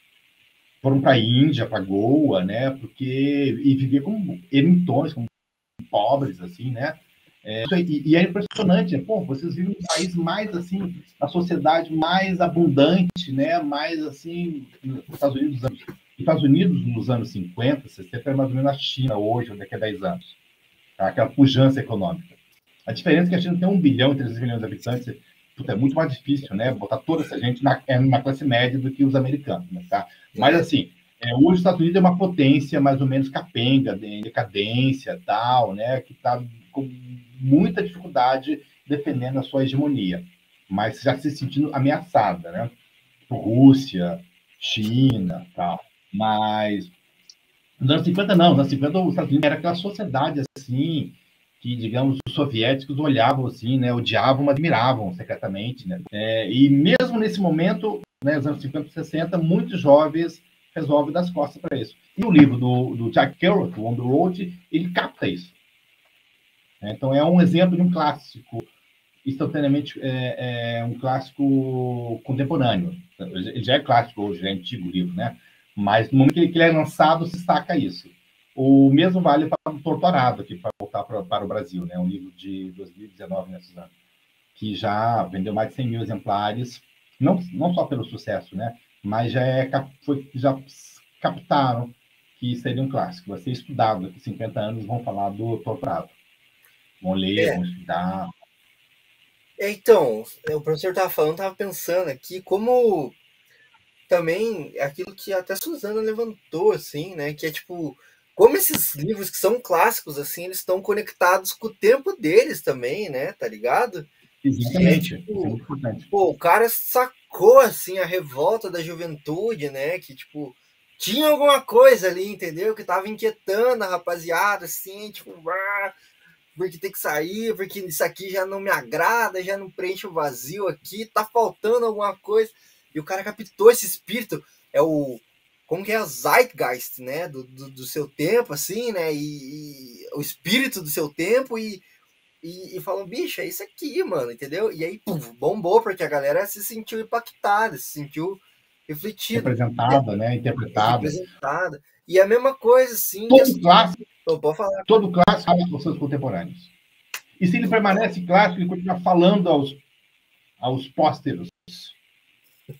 foram para a Índia, para Goa, né? Porque e viver como ermitões, como pobres, assim, né? É, e, e, é impressionante, né? Pô, vocês vivem num país mais assim, na sociedade mais abundante, né? Mais assim, nos Estados Unidos, Estados Unidos nos anos 50, 60 é mais ou menos a China hoje, ou daqui a 10 anos. Tá? Aquela pujança econômica. A diferença é que a China tem um bilhão e 300 milhões de habitantes, é muito mais difícil, né? Botar toda essa gente na, é, na classe média do que os americanos, né? tá? Mas assim, é, hoje os Estados Unidos é uma potência mais ou menos capenga, de decadência, tal, né? Que está muita dificuldade defendendo a sua hegemonia, mas já se sentindo ameaçada, né? Rússia, China, tal. Mas nos anos 50 não, nos anos 50 os Estados Unidos era aquela sociedade assim que, digamos, os soviéticos olhavam assim, né, odiavam, mas admiravam secretamente, né? É, e mesmo nesse momento, né, nos anos 50 e 60, muitos jovens resolvem dar as costas para isso. E o livro do, do Jack Kerouac, On the Road, ele capta isso. É, então, é um exemplo de um clássico, instantaneamente é, é um clássico contemporâneo. Ele já é clássico hoje, é antigo o livro, né? Mas no momento que ele é lançado, se destaca isso. O mesmo vale para o Torturado, aqui para voltar para, para o Brasil, né? Um livro de 2019, né? Que já vendeu mais de 100 mil exemplares, não, não só pelo sucesso, né? Mas já, é, foi, já captaram que seria um clássico. Vai ser estudado daqui a 50 anos, vão falar do Torturado. Vão ler, é. vão estudar. É, então, o professor estava falando, estava pensando aqui como também aquilo que até a Suzana levantou, assim, né? Que é tipo, como esses livros que são clássicos, assim, eles estão conectados com o tempo deles também, né? Tá ligado? Exatamente. É, tipo, é pô, o cara sacou, assim, a revolta da juventude, né? Que, tipo, tinha alguma coisa ali, entendeu? Que tava inquietando a rapaziada, assim, tipo, porque tem que sair, porque isso aqui já não me agrada, já não preenche o vazio aqui, tá faltando alguma coisa. E o cara captou esse espírito, é o como que é o zeitgeist, né, do, do, do seu tempo, assim, né, e, e, o espírito do seu tempo e, e, e falou, bicho, é isso aqui, mano, entendeu? E aí, pum, bombou, porque a galera se sentiu impactada, se sentiu refletida. Representada, né, interpretada. Representada. E a mesma coisa, assim... Todo as... clássico, pode falar. todo clássico fala com seus contemporâneos. E se ele permanece clássico, ele continua falando aos, aos pósteros,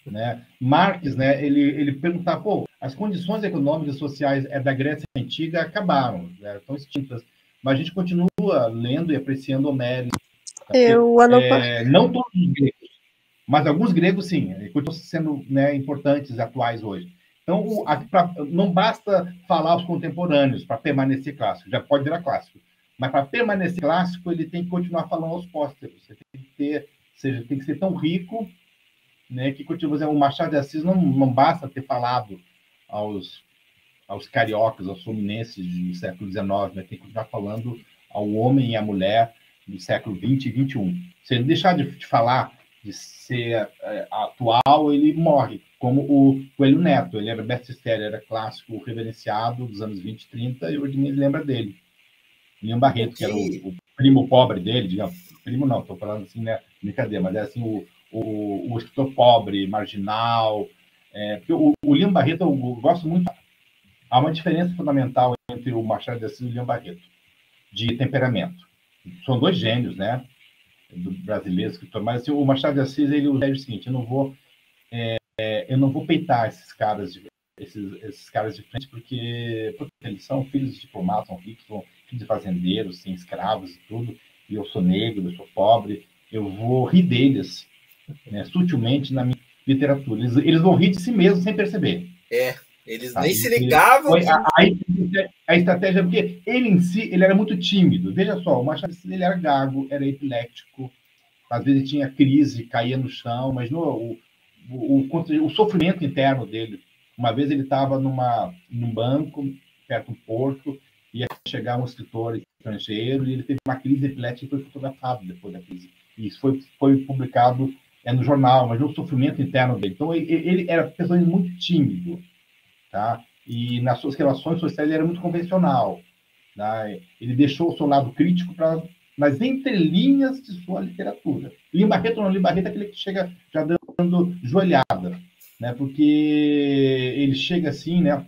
né? Marx, né, ele, ele perguntava, pô, as condições econômicas e sociais é, da Grécia Antiga acabaram, né, estão extintas, mas a gente continua lendo e apreciando Homero. Eu, é, não todos os gregos, mas alguns gregos, sim, continuam sendo né, importantes, atuais hoje. Então, pra, não basta falar aos contemporâneos para permanecer clássico, já pode virar clássico, mas para permanecer clássico, ele tem que continuar falando aos pósteros, você tem que ter, seja, tem que ser tão rico né, que continua o Machado de Assis não, não basta ter falado aos, aos cariocas, aos fluminenses do século XIX, né, tem que continuar falando ao homem e à mulher do século XX e XXI. Se ele deixar de, de falar, de ser é, atual, ele morre, como o Coelho Neto, ele era best-seller, era clássico reverenciado dos anos 20 e 30, e hoje ninguém lembra dele. William Barreto, que era o, o primo pobre dele, digamos, primo não, estou falando assim, né, brincadeira, mas é assim, o, o, o escritor pobre, marginal. É, porque o, o Barreto, eu, eu gosto muito. Há uma diferença fundamental entre o Machado de Assis e o Lima Barreto, de temperamento. São dois gênios, né? Do brasileiro, escritor. Mas assim, o Machado de Assis, ele usa o seguinte: eu não vou, é, eu não vou peitar esses caras de, esses, esses caras de frente, porque, porque eles são filhos de diplomatas, são ricos, são filhos de fazendeiros, sem escravos e tudo. E eu sou negro, eu sou pobre. Eu vou rir deles né, sutilmente na minha literatura. Eles, eles vão rir de si mesmos sem perceber. É, eles nem se ligavam. Foi, a, a, a, estratégia, porque ele em si ele era muito tímido. Veja só, o Machado ele era gago, era epilético, às vezes tinha crise, caía no chão, mas no, o, o, o, o sofrimento interno dele. Uma vez ele estava num banco, perto do porto, ia chegar um escritor estrangeiro e ele teve uma crise epilética e foi fotografado depois da crise. E isso foi, foi publicado é, no jornal, mas o sofrimento interno dele. Então, ele, ele era pessoa muito tímido, tá? E nas suas relações sociais ele era muito convencional. Tá? Ele deixou o seu lado crítico para nas entrelinhas de sua literatura. Lima Barreto não, Lima Barreto é aquele que chega já dando joelhada, né? Porque ele chega assim, né?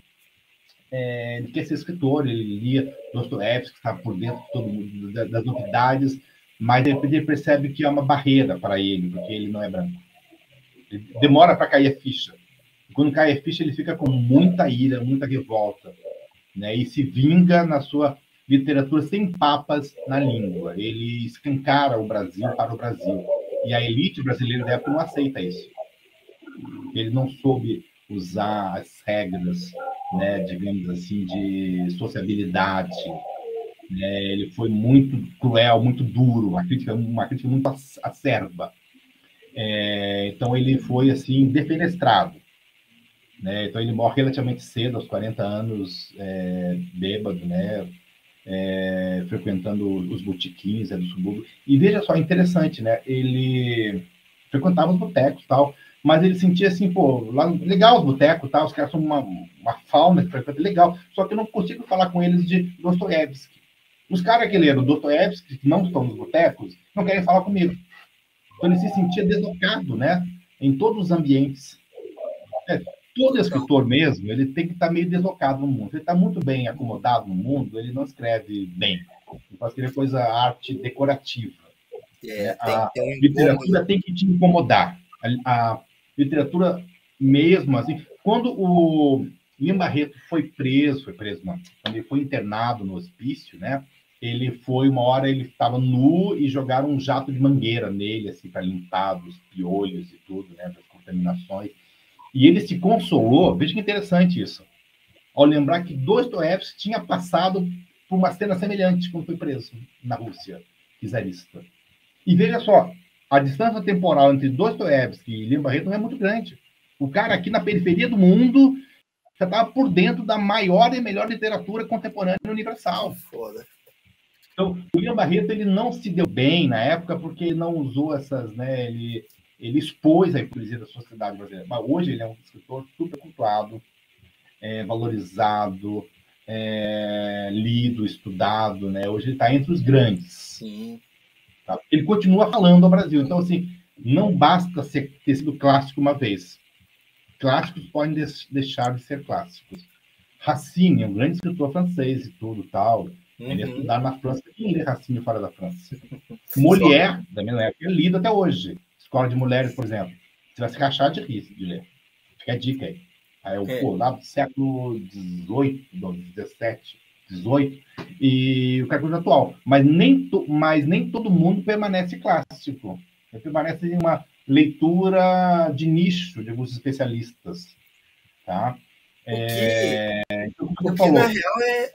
É, ele quer ser escritor, ele lia Dostoevsky, que estava por dentro de todo, das novidades, mas depois ele percebe que é uma barreira para ele, porque ele não é branco. Ele demora para cair a ficha. Quando cai a ficha, ele fica com muita ira, muita revolta, né? E se vinga na sua literatura sem papas na língua. Ele escancara o Brasil para o Brasil. E a elite brasileira da época não aceita isso. Ele não soube usar as regras, né, digamos assim, de sociabilidade, né? Ele foi muito cruel, muito duro, uma crítica, uma crítica muito acerba. É, então ele foi assim defenestrado. Né? Então ele morre relativamente cedo, aos 40 anos, é, bêbado, né? É, frequentando os botiquins é, do subúrbio. E veja só, interessante, né? Ele frequentava os botecos tal, mas ele sentia assim, pô, lá, legal os botecos tal, os caras são uma, uma fauna que frequenta, legal, só que eu não consigo falar com eles de Dostoiévski. Os caras que leram Dostoiévski, que não estão nos botecos, não querem falar comigo. Então ele se sentia deslocado, né? Em todos os ambientes. É, todo escritor mesmo, ele tem que estar meio deslocado no mundo. Ele está muito bem acomodado no mundo, ele não escreve bem. Ele faz escrever coisa, arte decorativa. É, a literatura tem que te incomodar. A, a, literatura mesmo, assim, quando o Lima Barreto foi preso, foi preso, não, ele foi internado no hospício, né? ele foi uma hora ele estava nu e jogaram um jato de mangueira nele assim para limpar dos piolhos e tudo, né, das contaminações. E ele se consolou. Veja que interessante isso. Ao lembrar que Dostoiévski tinha passado por uma cena semelhante quando foi preso na Rússia czarista. E veja só, a distância temporal entre Dostoiévski e Lima Barreto não é muito grande. O cara aqui na periferia do mundo já estava por dentro da maior e melhor literatura contemporânea universal. Foda. Então, o William Barreto ele não se deu bem na época porque ele não usou essas, né? Ele, ele expôs a hipocrisia da sociedade brasileira. Mas hoje ele é um escritor super cultuado, é, valorizado, é, lido, estudado, né? Hoje ele está entre os grandes. Sim. Tá? Ele continua falando ao Brasil. Então, assim, não basta ser, ter sido clássico uma vez. Clássicos podem deixar de ser clássicos. Racine é um grande escritor francês e tudo tal. Uhum. Ele é estudado na França. Quem lê Racine fora da França? Molière, da minha época, é lido até hoje. Escola de Mulheres, por exemplo. Você vai se rachar de rir de ler. Fica a dica aí. Aí eu, é. pô, lá do século XVIII, XVII, XVIII, e o cartoon atual. Mas nem, to, mas nem todo mundo permanece clássico. Ele permanece em uma leitura de nicho de alguns especialistas. Tá? O que, é, então, o que na real é,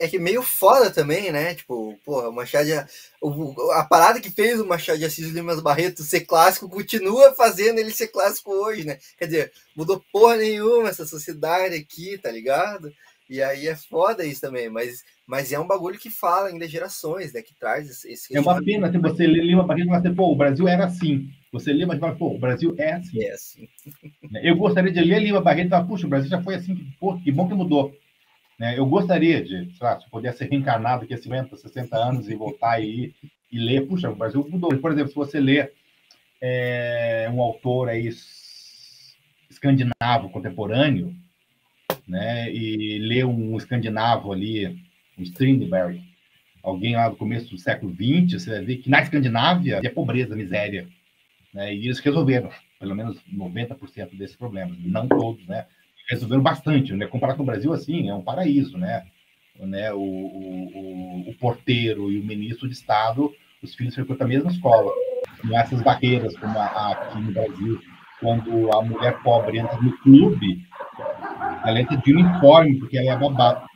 é que meio foda também, né? Tipo, porra, o Machado de, o, a parada que fez o Machado de Assis Limas Barreto ser clássico continua fazendo ele ser clássico hoje, né? Quer dizer, mudou porra nenhuma essa sociedade aqui, tá ligado? E aí é foda isso também, mas, mas é um bagulho que fala ainda gerações, né? Que traz esse. É uma pena, se você lê Lima Barreto e fala pô, o Brasil era assim. Você lê, mas fala, pô, o Brasil é assim. É assim. Eu gostaria de ler Lima Barreto e falar, puxa, o Brasil já foi assim, pô, que bom que mudou. Né? Eu gostaria de, sei lá, se pudesse ser reencarnado aqui a 50, 60 anos e voltar e, e ler, puxa, o Brasil mudou. Por exemplo, se você lê é, um autor aí escandinavo contemporâneo, né, e ler um escandinavo ali, um Strindberg, alguém lá do começo do século XX, você vai ver que na Escandinávia havia pobreza, miséria, né, e eles resolveram pelo menos 90% desses problemas, não todos, né, resolveram bastante, né, comparado com o Brasil, assim, é um paraíso, né, né, o, o, o porteiro e o ministro de Estado, os filhos frequentam a mesma escola, não há essas barreiras como aqui no Brasil, quando a mulher pobre entra no clube, ela entra de uniforme, porque ela é babá.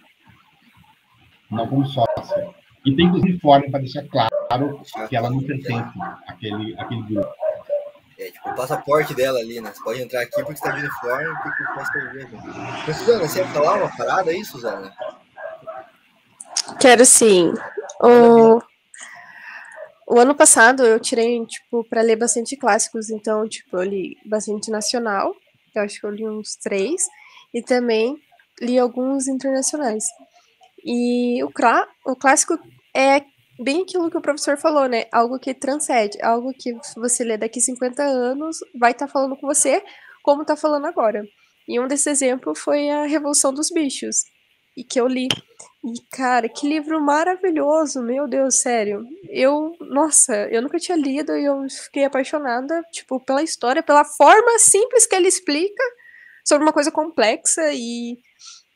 Não como sócia. E tem os uniformes para deixar claro que ela não pertence àquele, àquele grupo. É, tipo, o passaporte dela ali, né? Você pode entrar aqui porque está de uniforme, porque faz cerveja. Mas, Suzana, você ia falar uma parada aí, Suzana? Quero sim. O... o ano passado eu tirei, tipo, para ler bastante clássicos, então, tipo, eu li bastante nacional, eu acho que eu li uns três, e também li alguns internacionais. E o, clá, o clássico é bem aquilo que o professor falou, né? Algo que transcende, algo que você lê daqui 50 anos vai estar tá falando com você como está falando agora. E um desses exemplos foi a Revolução dos Bichos, e que eu li. E, cara, que livro maravilhoso, meu Deus, sério. Eu, nossa, eu nunca tinha lido e eu fiquei apaixonada, tipo, pela história, pela forma simples que ele explica sobre uma coisa complexa e,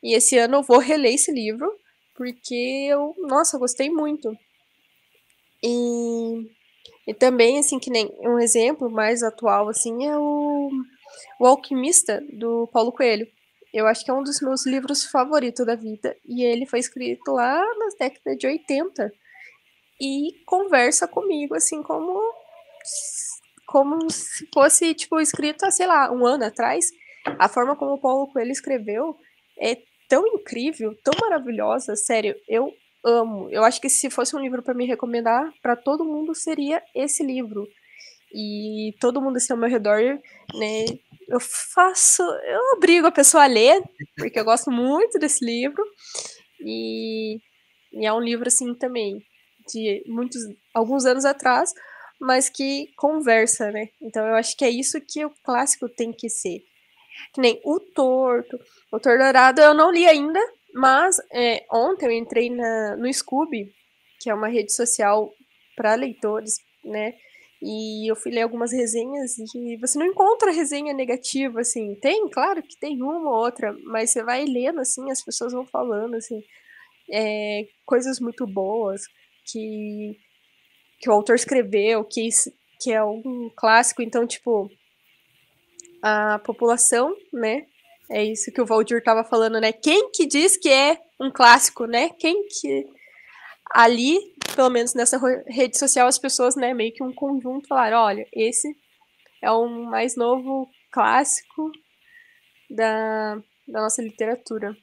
e esse ano eu vou reler esse livro porque eu, nossa, gostei muito. E, e também, assim, que nem um exemplo mais atual, assim, é o, o Alquimista, do Paulo Coelho. Eu acho que é um dos meus livros favoritos da vida. E ele foi escrito lá nas décadas de 80. E conversa comigo, assim, como, como se fosse, tipo, escrito há, sei lá, um ano atrás. A forma como o Paulo Coelho escreveu é tão incrível, tão maravilhosa, sério, eu amo. Eu acho que se fosse um livro para me recomendar para todo mundo seria esse livro. E todo mundo assim ao meu redor, né, eu faço, eu obrigo a pessoa a ler, porque eu gosto muito desse livro. E, e é um livro assim também de muitos alguns anos atrás, mas que conversa, né? Então eu acho que é isso que o clássico tem que ser. Que nem O Torto. O Torto Dourado eu não li ainda, mas é, ontem eu entrei na, no Scooby, que é uma rede social para leitores, né? E eu fui ler algumas resenhas e você não encontra resenha negativa, assim. Tem, claro que tem uma ou outra, mas você vai lendo, assim, as pessoas vão falando, assim, é, coisas muito boas que, que o autor escreveu, que, que é um clássico. Então, tipo, a população, né? É isso que o Valdir estava falando, né? Quem que diz que é um clássico, né? Quem que ali, pelo menos nessa rede social, as pessoas, né, meio que um conjunto falaram, olha, esse é o mais novo clássico da, da nossa literatura.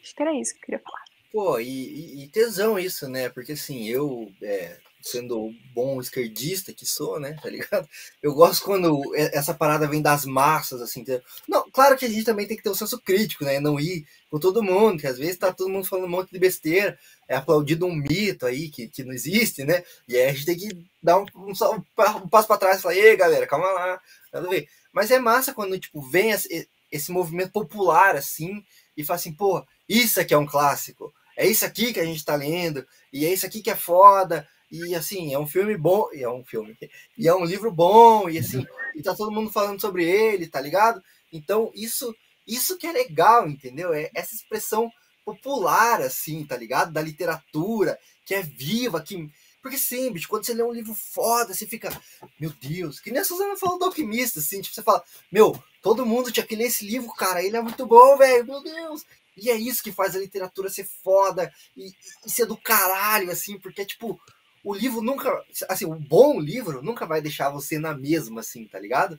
Acho que era isso que eu queria falar. Pô, e, e, tesão isso, né? Porque assim, eu, é, sendo bom esquerdista que sou, né? Tá ligado? Eu gosto quando essa parada vem das massas, assim. Não, claro que a gente também tem que ter um senso crítico, né? Não ir com todo mundo, que às vezes tá todo mundo falando um monte de besteira, é aplaudido um mito aí que, que não existe, né? E aí a gente tem que dar um, um, um passo para trás e falar, ei, galera, calma lá, nada a ver. Mas é massa quando, tipo, vem esse, esse movimento popular, assim, e fala assim, pô, isso aqui é um clássico, é isso aqui que a gente tá lendo, e é isso aqui que é foda, e assim, é um filme bom, e é um filme, e é um livro bom, e assim, e tá todo mundo falando sobre ele, tá ligado? Então, isso isso que é legal, entendeu? É essa expressão popular, assim, tá ligado? Da literatura, que é viva, que. Porque sim, bicho, quando você lê um livro foda, você fica, meu Deus, que nem a Suzana falou do Alquimista, assim, tipo, você fala, meu, todo mundo tinha que ler esse livro, cara, ele é muito bom, velho, meu Deus. E é isso que faz a literatura ser foda e, e ser do caralho, assim, porque, tipo, o livro nunca. Assim, o bom livro nunca vai deixar você na mesma, assim, tá ligado?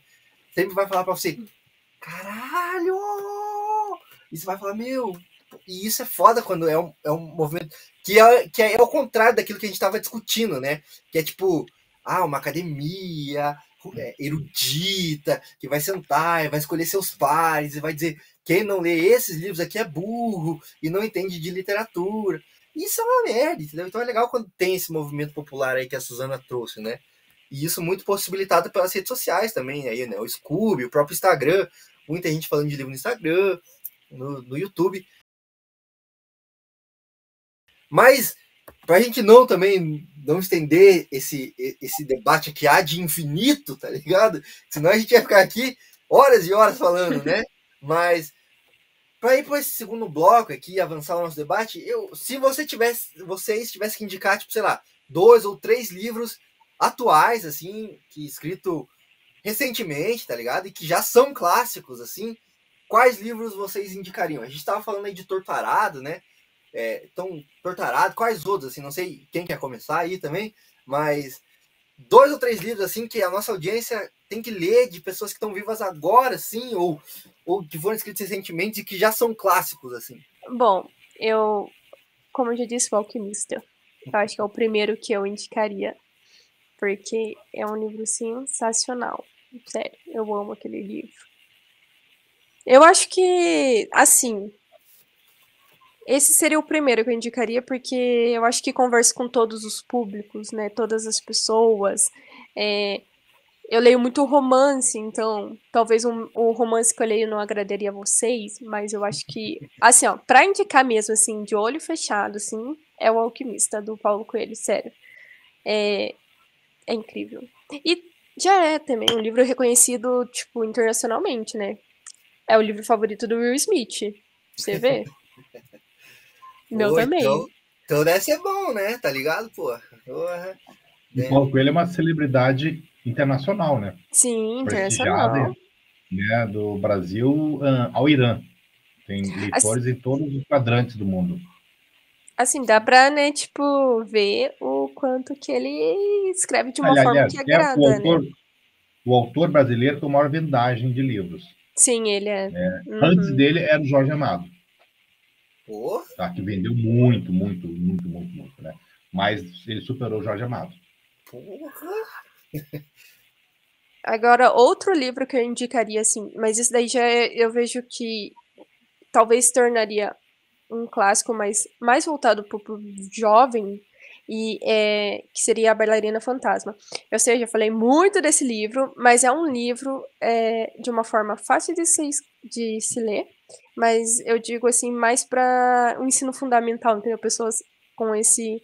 Sempre vai falar pra você: caralho! E você vai falar: meu. E isso é foda quando é um, é um movimento que é, que é, é o contrário daquilo que a gente tava discutindo, né? Que é tipo, ah, uma academia é, erudita, que vai sentar e vai escolher seus pares e vai dizer quem não lê esses livros aqui é burro e não entende de literatura. Isso é uma merda, entendeu? Então é legal quando tem esse movimento popular aí que a Suzana trouxe, né? E isso muito possibilitado pelas redes sociais também, aí, né? O Scooby, o próprio Instagram, muita gente falando de livro no Instagram, no, no YouTube. Mas, para a gente não também não estender esse, esse debate aqui há de infinito, tá ligado? Senão a gente ia ficar aqui horas e horas falando, né? Mas para ir para esse segundo bloco aqui, avançar o nosso debate, eu, se você tivesse, vocês tivessem que indicar, tipo, sei lá, dois ou três livros atuais, assim, que escrito recentemente, tá ligado? E que já são clássicos, assim, quais livros vocês indicariam? A gente estava falando aí de Tortarado, né? É, então, Tortarado, quais outros, assim, não sei quem quer começar aí também, mas dois ou três livros, assim, que a nossa audiência tem que ler de pessoas que estão vivas agora, sim, ou, ou que foram escritos recentemente e que já são clássicos, assim? Bom, eu, como eu já disse, o Alquimista. Eu acho que é o primeiro que eu indicaria, porque é um livro sensacional. Sério, eu amo aquele livro. Eu acho que, assim, esse seria o primeiro que eu indicaria, porque eu acho que conversa com todos os públicos, né? Todas as pessoas. É, eu leio muito romance, então talvez um, o romance que eu leio não agradaria a vocês, mas eu acho que, assim, ó, pra indicar mesmo, assim, de olho fechado, assim, é o Alquimista, do Paulo Coelho, sério. É, é incrível. E já é também um livro reconhecido, tipo, internacionalmente, né? É o livro favorito do Will Smith, você vê? Meu Oi, também. Então, então deve ser bom, né? Tá ligado, pô? Porra. O Paulo Coelho é uma celebridade internacional, né? Sim, internacional. Né, do Brasil uh, ao Irã. Tem leitores assim, em todos os quadrantes do mundo. Assim, dá pra, né, tipo, ver o quanto que ele escreve de uma aliás, forma que agrada, é o autor, né? O autor brasileiro com maior vendagem de livros. Sim, ele é. é uhum. Antes dele era o Jorge Amado. Tá, que vendeu muito, muito, muito, muito, muito, né? Mas ele superou o Jorge Amado. Porra! Agora, outro livro que eu indicaria, assim, mas isso daí já é, eu vejo que talvez tornaria um clássico mais, mais voltado para o jovem, e é, que seria A Bailarina Fantasma. Eu sei, eu já falei muito desse livro, mas é um livro é, de uma forma fácil de se, de se ler, mas eu digo assim, mais para o um ensino fundamental, entendeu? Pessoas com esse.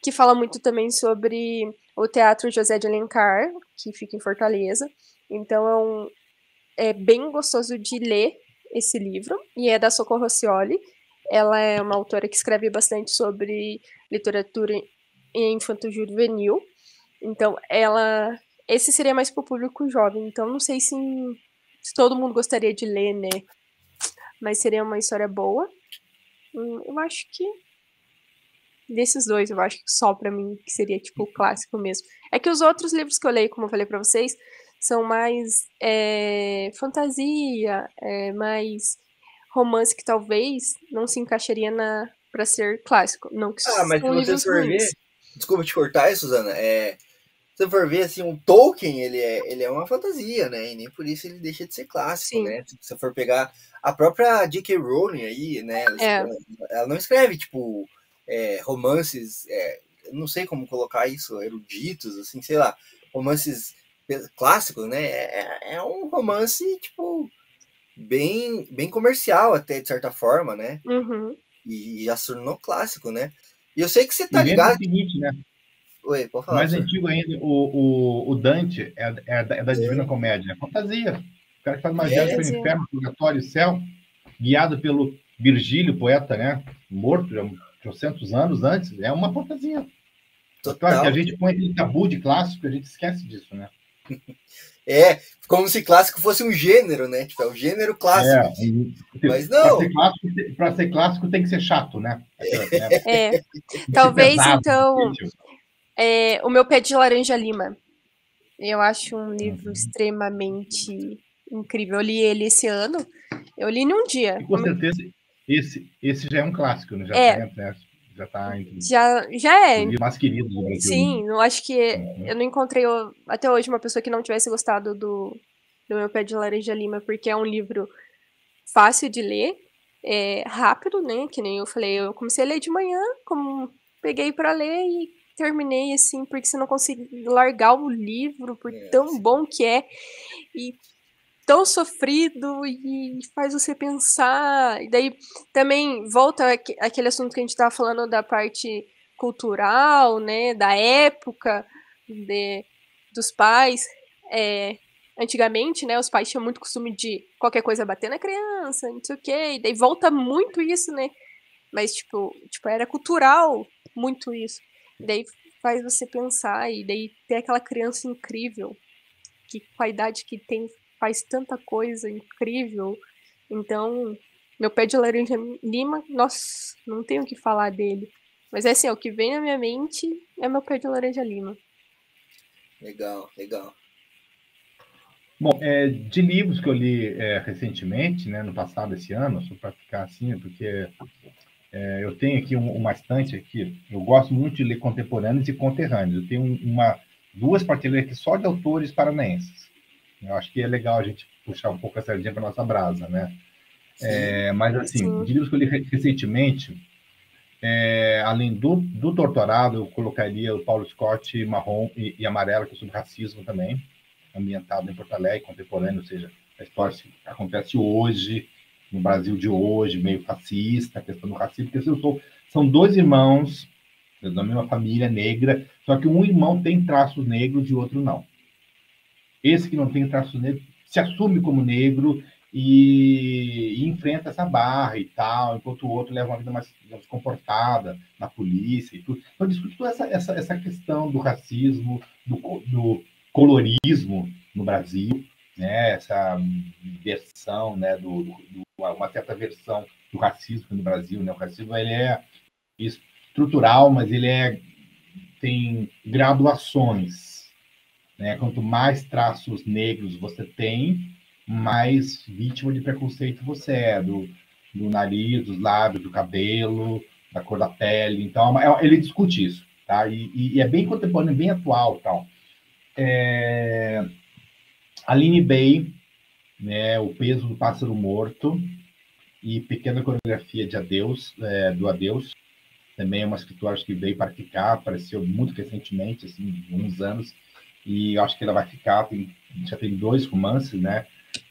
que fala muito também sobre o Teatro José de Alencar, que fica em Fortaleza. Então é, um, é bem gostoso de ler esse livro, e é da Socorro Rossioli. Ela é uma autora que escreve bastante sobre literatura infanto-juvenil. Então, ela. Esse seria mais para o público jovem. Então, não sei se, se todo mundo gostaria de ler, né? Mas seria uma história boa. Hum, eu acho que desses dois, eu acho que só para mim que seria tipo o clássico mesmo. É que os outros livros que eu leio, como eu falei para vocês, são mais é, fantasia, é, mais romance que talvez não se encaixaria na para ser clássico. Não que Ah, mas se você for ver. ruins. Desculpa te cortar Suzana. É, se você for ver, assim, o Tolkien, ele é, ele é uma fantasia, né? E nem por isso ele deixa de ser clássico, Sim. né? Se você for pegar a própria J.K. Rowling aí, né? Ela, É. ela não escreve, tipo, é, romances, é, não sei como colocar isso, eruditos, assim, sei lá, romances clássicos, né? É, é um romance, tipo, bem, bem comercial até, de certa forma, né? Uhum. E já se tornou clássico, né? E eu sei que você tá E ligado. seguinte, né? Oi, pode falar. Mais senhor. antigo ainda, o, o, o Dante é, é da, é da Divina Comédia, é fantasia. O cara que faz uma É. viagem para o Fantasia. inferno, purgatório e céu, guiado pelo Virgílio, poeta, né? Morto já trocentos anos antes, é uma fantasia. Claro Total. que a gente põe aquele tabu de clássico, a gente esquece disso, né? É, como se clássico fosse um gênero, né? Tipo, é o gênero clássico. É, e- Mas não. Para ser, clássico, pra ser clássico tem que ser chato, né? É, É. Talvez, pesado, então. É, o meu pé de laranja lima. Eu acho um livro Uhum. extremamente incrível. Eu li ele esse ano. Eu li num dia. E com certeza, esse, esse já é um clássico, né? Já É. tá, né? Já tá entre Já, já é. mais queridos do Brasil. Sim, eu acho que Uhum. eu não encontrei até hoje uma pessoa que não tivesse gostado do, do meu pé de laranja lima, porque é um livro fácil de ler, é rápido, né? Que nem eu falei, eu comecei a ler de manhã, como peguei para ler e terminei assim, porque você não consegue largar o livro, por É, tão sim. bom que é e tão sofrido e faz você pensar. E daí também volta aque- aquele assunto que a gente estava falando da parte cultural, né, da época de, dos pais. É, antigamente, né, os pais tinham muito costume de qualquer coisa bater na criança, não sei o quê, e daí volta muito isso, né? Mas, tipo, tipo era cultural muito isso. E daí faz você pensar, e daí ter aquela criança incrível, que com a idade que tem faz tanta coisa incrível. Então, meu pé de laranja lima, nossa, não tenho o que falar dele. Mas é assim, ó, o que vem na minha mente é meu pé de laranja lima. Legal, legal. Bom, é, de livros que eu li é, recentemente, né, no passado, esse ano, só para ficar assim, porque é, eu tenho aqui um, uma estante aqui, eu gosto muito de ler contemporâneos e conterrâneos. Eu tenho um- uma, duas prateleiras aqui só de autores paranaenses. Eu acho que é legal a gente puxar um pouco a sardinha para nossa brasa, né? É, mas, assim, Sim. de livros que eu li re- recentemente, é, além do, do Torturado, eu colocaria o Paulo Scott Marrom e, e Amarelo, que é sobre racismo também, ambientado em Porto Alegre, contemporâneo, ou seja, a história acontece hoje, no Brasil de hoje, meio fascista, a questão do racismo, porque eu sou, são dois irmãos da mesma família negra, só que um irmão tem traços negros e o outro não. Esse que não tem traços negros se assume como negro e, e enfrenta essa barra e tal, enquanto o outro leva uma vida mais digamos, comportada na polícia e tudo. Então, discute toda essa, essa, essa questão do racismo, do, do colorismo no Brasil, né? essa versão, né? do- do- uma certa versão do racismo no Brasil. Né? O racismo ele é estrutural, mas ele é, tem graduações. Né? Quanto mais traços negros você tem, mais vítima de preconceito você é, do, do nariz, dos lábios, do cabelo, da cor da pele. Então, é uma- ele discute isso, tá? E, e- é bem contemporâneo, bem atual, tal. É... Aline Bay, né? O peso do pássaro morto e pequena coreografia de Adeus, é, do Adeus. Também é uma escritora que veio para ficar, apareceu muito recentemente, assim, uns anos, e acho que ela vai ficar. Tem, já tem dois romances, né?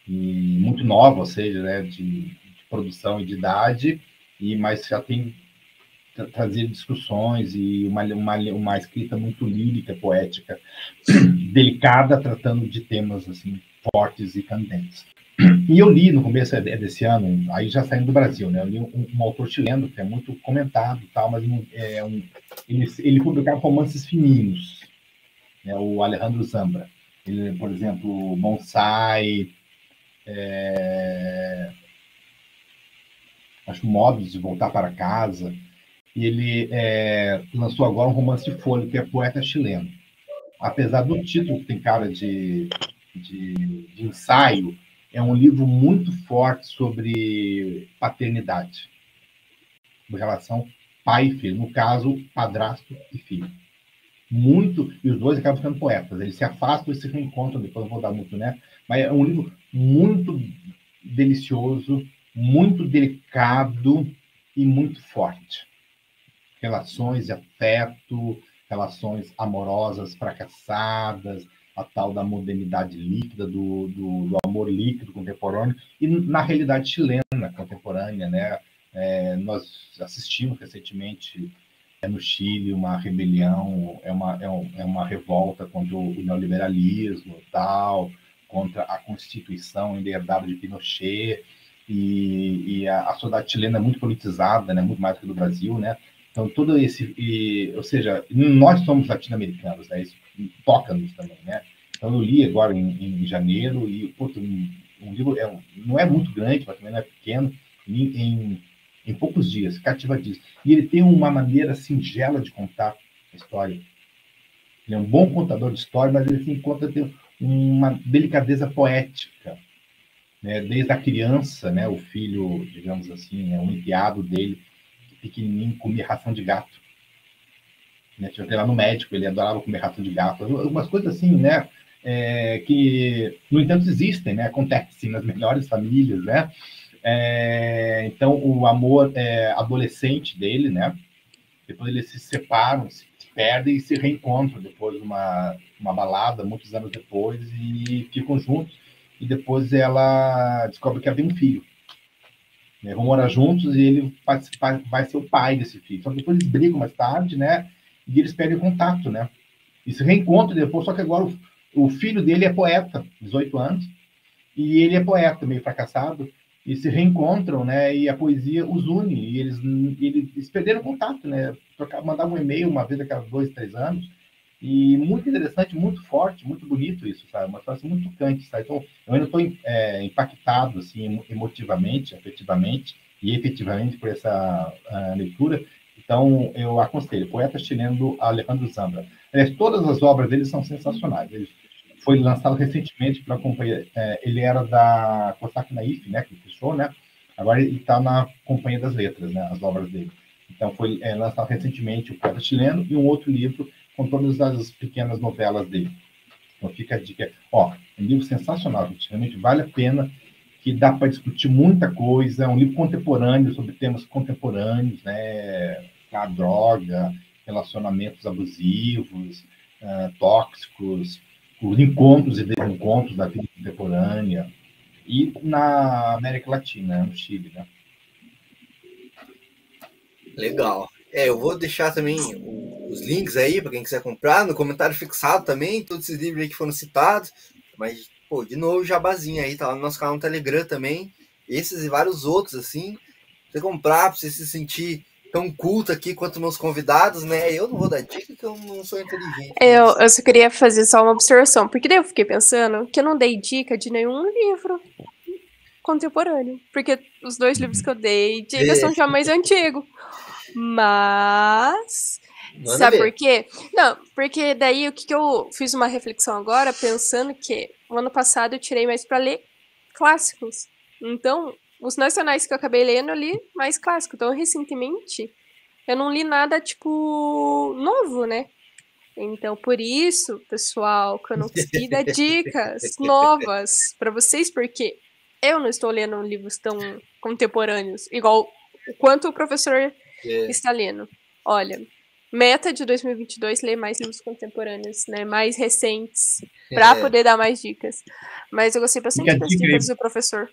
e muito nova, ou seja, né, de, de produção e de idade, e mas já tem tra trazido discussões e uma, uma, uma escrita muito lírica, poética, delicada, tratando de temas assim fortes e candentes. E eu li no começo desse ano, aí já saindo do Brasil, né? Eu li um, um autor chileno que é muito comentado, tal, mas é um, ele, ele publicava romances fininhos, né? O Alejandro Zambra. Ele, por exemplo, Bonsai, é... acho Modos de Voltar para Casa, e ele é, lançou agora um romance de folha, que é Poeta Chileno. Apesar do título que tem cara de, de, de ensaio, é um livro muito forte sobre paternidade. de relação pai e filho. No caso, padrasto e filho. Muito, e os dois acabam ficando poetas. Eles se afastam e se reencontram, depois não vou dar muito, né? Mas é um livro muito delicioso, muito delicado e muito forte. Relações de afeto, relações amorosas fracassadas, a tal da modernidade líquida, do, do, do, amor líquido contemporâneo, e na realidade chilena contemporânea, né? É, nós assistimos recentemente é, no Chile uma rebelião, é uma, é, um, é uma revolta contra o neoliberalismo tal, contra a Constituição herdada de Pinochet, e, e a, a, sociedade chilena é muito politizada, né? muito mais do que do Brasil, né? Então, todo esse, e, ou seja, nós somos latino-americanos, né? Isso toca-nos também, né? Então, eu li agora em, em janeiro e, puto, um, um livro é, não é muito grande, mas também não é pequeno, em, em, em poucos dias, cativadíssimo. E ele tem uma maneira singela de contar a história. Ele é um bom contador de história, mas ele se encontra ter uma delicadeza poética, né? Desde a criança, né? O filho, digamos assim, é um enteado dele, pequenininho, comia ração de gato. Né? Tinha lá no médico, ele adorava comer ração de gato. Algumas coisas assim, né? É, que, no entanto, existem, né? Acontecem nas melhores famílias, né? É, então, o amor é, adolescente dele, né? Depois eles se separam, se perdem e se reencontram depois de uma, uma balada, muitos anos depois, e ficam juntos. E depois ela descobre que ela tem um filho. Né? Vão morar juntos e ele vai, ser o pai desse filho. Só que depois eles brigam mais tarde, né? E eles perdem contato, né? E se reencontram depois, só que agora o, o filho dele é poeta, 18 anos, e ele é poeta, meio fracassado, e se reencontram, né? E a poesia os une, e eles, eles perderam contato, né? Mandavam um e-mail uma vez a cada dois, três anos, e muito interessante, muito forte, muito bonito isso, sabe? Uma situação muito tocante, sabe? Então, eu ainda estou é, impactado, assim, emotivamente, afetivamente e efetivamente por essa leitura. Então, eu aconselho, poeta chileno Alejandro Zambra. Todas as obras dele são sensacionais. Ele foi lançado recentemente pela companhia, é, ele era da Cossack Naif, né, que fechou, né? Agora ele está na Companhia das Letras, né, as obras dele. Então foi é, lançado recentemente o Poeta Chileno e um outro livro com todas as pequenas novelas dele. Então fica a dica. Ó, é um livro sensacional, gente. realmente vale a pena, que dá para discutir muita coisa, é um livro contemporâneo sobre temas contemporâneos, né? A droga, relacionamentos abusivos, uh, tóxicos, os encontros e desencontros da vida contemporânea e na América Latina, no Chile, né? Legal. É, eu vou deixar também os links aí para quem quiser comprar, no comentário fixado também, todos esses livros aí que foram citados. Mas, pô, de novo, jabazinho aí, tá lá no nosso canal no Telegram também. Esses e vários outros, assim. Pra você comprar, pra você se sentir tão culto aqui quanto meus convidados, né? Eu não vou dar dica que eu não sou inteligente. Eu, eu só queria fazer só uma observação, porque daí eu fiquei pensando que eu não dei dica de nenhum livro contemporâneo. Porque os dois livros que eu dei, dica é. são já mais antigos. Mas. Manda sabe ver. por quê? Não, porque daí o que, que eu fiz uma reflexão agora, pensando que o ano passado eu tirei mais para ler clássicos. Então, os nacionais que eu acabei lendo, eu li mais clássico. Então, recentemente, eu não li nada, tipo, novo, né? Então, por isso, pessoal, que eu não consegui dar dicas novas para vocês, porque eu não estou lendo livros tão contemporâneos, igual o quanto o professor é. está lendo. Olha, meta de 2022 ler mais livros contemporâneos, né, mais recentes, para é. poder dar mais dicas. Mas eu gostei bastante das dicas do professor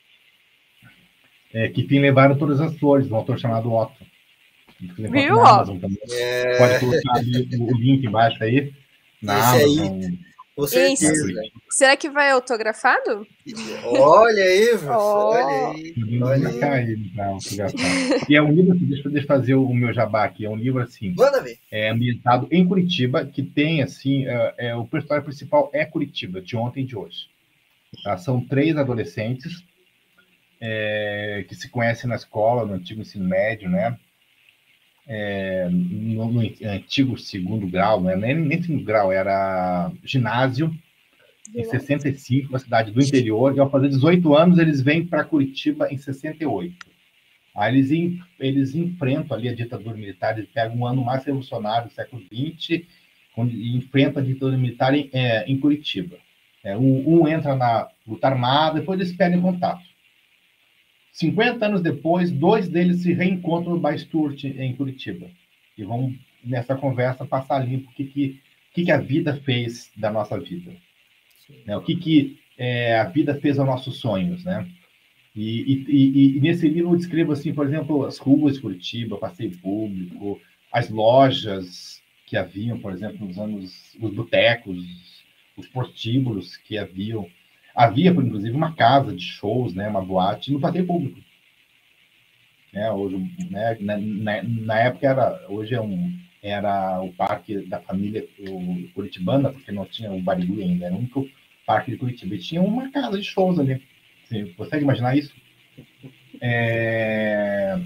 é, que fim levaram todas as flores, um autor chamado Otto. Viu? É... Pode colocar ali o link embaixo aí. Na Esse Amazon. aí, com certeza. Será que vai autografado? Olha aí, você, oh. olha aí. Olha aí. Cair, e é um livro, assim, deixa eu fazer o meu jabá aqui, é um livro assim, é ambientado em Curitiba, que tem assim, é, é, o personagem principal é Curitiba, de ontem e de hoje. Tá? São três adolescentes é, que se conhece na escola, no antigo ensino médio, né? É, no, no, antigo segundo grau, né? nem, nem segundo grau, era ginásio, em 65, uma cidade do interior, e ao fazer 18 anos eles vêm para Curitiba em 68. Aí eles, eles enfrentam ali a ditadura militar, eles pegam um ano mais revolucionário do século XX, e enfrentam a ditadura militar em, é, em Curitiba. É, um, um, entra na luta armada, depois eles perdem contato. 50 anos depois, dois deles se reencontram no Baisturt, em Curitiba. E vão, nessa conversa, passar limpo o que, que, que, que a vida fez da nossa vida. Né? O que, que é, a vida fez aos nossos sonhos, né? E, e, e, nesse livro eu descrevo, assim, por exemplo, as ruas de Curitiba, passeio público, as lojas que haviam, por exemplo, nos anos, os botecos, os prostíbulos que haviam. Havia, inclusive, uma casa de shows, né, uma boate no passeio público. Né, hoje, né, na, na, na, época era, hoje é um, era o parque da família o, curitibana, porque não tinha o Barigui ainda, era o único parque de Curitiba. E tinha uma casa de shows ali você consegue imaginar isso? É...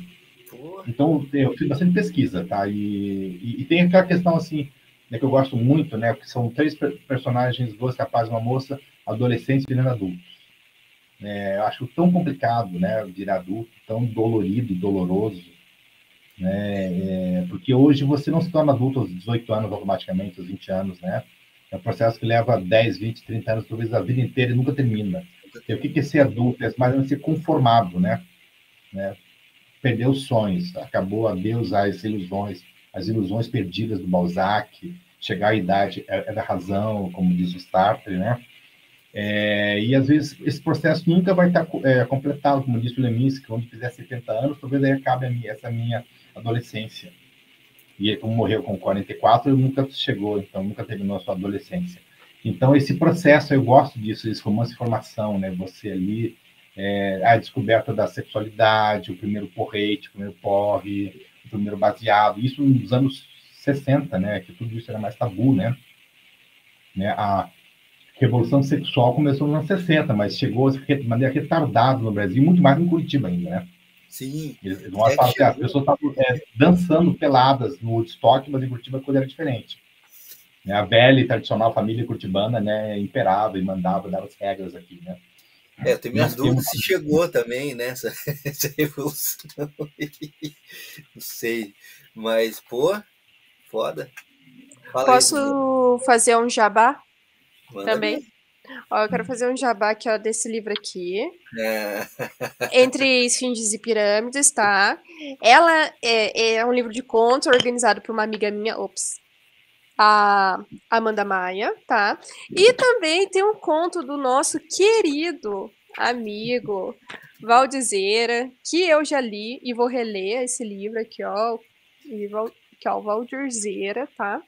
Então, eu fiz bastante pesquisa, tá? E, e, e, tem aquela questão, assim, né, que eu gosto muito, né? Que são três personagens, duas capazes, uma moça, adolescentes virando adultos. É, eu acho tão complicado, né? Virar adulto, tão dolorido e doloroso, né? É, porque hoje você não se torna adulto aos 18 anos automaticamente, aos 20 anos, né? É um processo que leva 10, 20, 30 anos, talvez a vida inteira e nunca termina. O que é ser adulto? É mais ou menos ser conformado, né? né? Perder os sonhos, acabou a Deus as ilusões, as ilusões perdidas do Balzac, chegar à idade é, é da razão, como diz o Sartre, né? É, e às vezes esse processo nunca vai estar é, completado, como disse o Leminski, quando fizer 70 anos, talvez aí acabe minha, essa minha adolescência. E como morreu com 44, ele nunca chegou, então nunca terminou a sua adolescência. Então, esse processo, eu gosto disso, esse romance de formação, né? Você ali, é, a descoberta da sexualidade, o primeiro porrete, o primeiro porre, o primeiro baseado, isso nos anos 60, né? Que tudo isso era mais tabu, né? né? A revolução sexual começou nos anos 60, mas chegou de maneira retardada no Brasil, muito mais no Curitiba ainda, né? Sim. Eles, eles é, que as pessoas estavam é, dançando peladas no Woodstock, mas em Curitiba a coisa era diferente. Né? A velha e tradicional família curitibana né, imperava e mandava, dava as regras aqui, né? É, eu tenho minhas Nós dúvidas temos... se chegou também, né? Essa, essa revolução. Não sei. Mas, pô, foda. Fala Posso aí, fazer um jabá Manda também? Bem. Ó, eu quero fazer um jabá aqui, ó, desse livro aqui. É. Entre Esfinges e Pirâmides, tá? Ela é, é um livro de contos organizado por uma amiga minha. Ops a Amanda Maia, tá? E também tem um conto do nosso querido amigo Valdizeira, que eu já li e vou reler esse livro aqui, ó, que é o Valdirzeira, tá?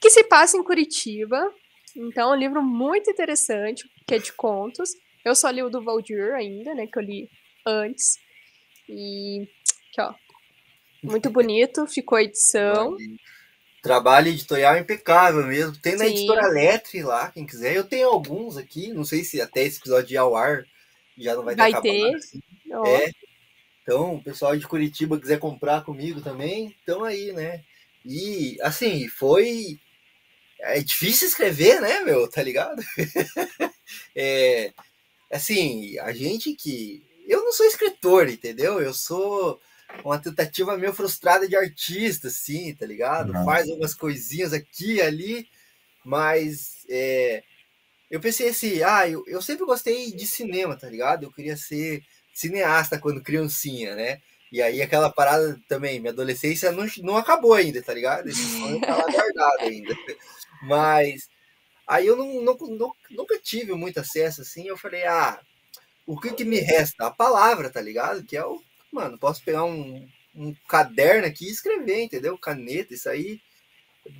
Que se passa em Curitiba. Então, é um livro muito interessante, que é de contos. Eu só li o do Valdir ainda, né, que eu li antes. E aqui, ó. Muito bonito, ficou a edição. Trabalho editorial impecável mesmo. Tem na Sim. editora Letre lá, quem quiser. Eu tenho alguns aqui, não sei se até esse episódio de ao ar já não vai, vai ter. ter. Assim. É. Então, o pessoal de Curitiba quiser comprar comigo também, estão aí, né? E, assim, foi. É difícil escrever, né, meu? Tá ligado? é, assim, a gente que. Eu não sou escritor, entendeu? Eu sou uma tentativa meio frustrada de artista, assim, tá ligado? Uhum. Faz algumas coisinhas aqui e ali, mas é, eu pensei assim, ah, eu, eu sempre gostei de cinema, tá ligado? Eu queria ser cineasta quando criancinha, né? E aí aquela parada também, minha adolescência não, não acabou ainda, tá ligado? Esse sonho tá lá guardado ainda. Mas aí eu não, não, nunca tive muito acesso assim, eu falei, ah, o que, que me resta? A palavra, tá ligado? Que é o mano, posso pegar um, um caderno aqui e escrever, entendeu? Caneta, isso aí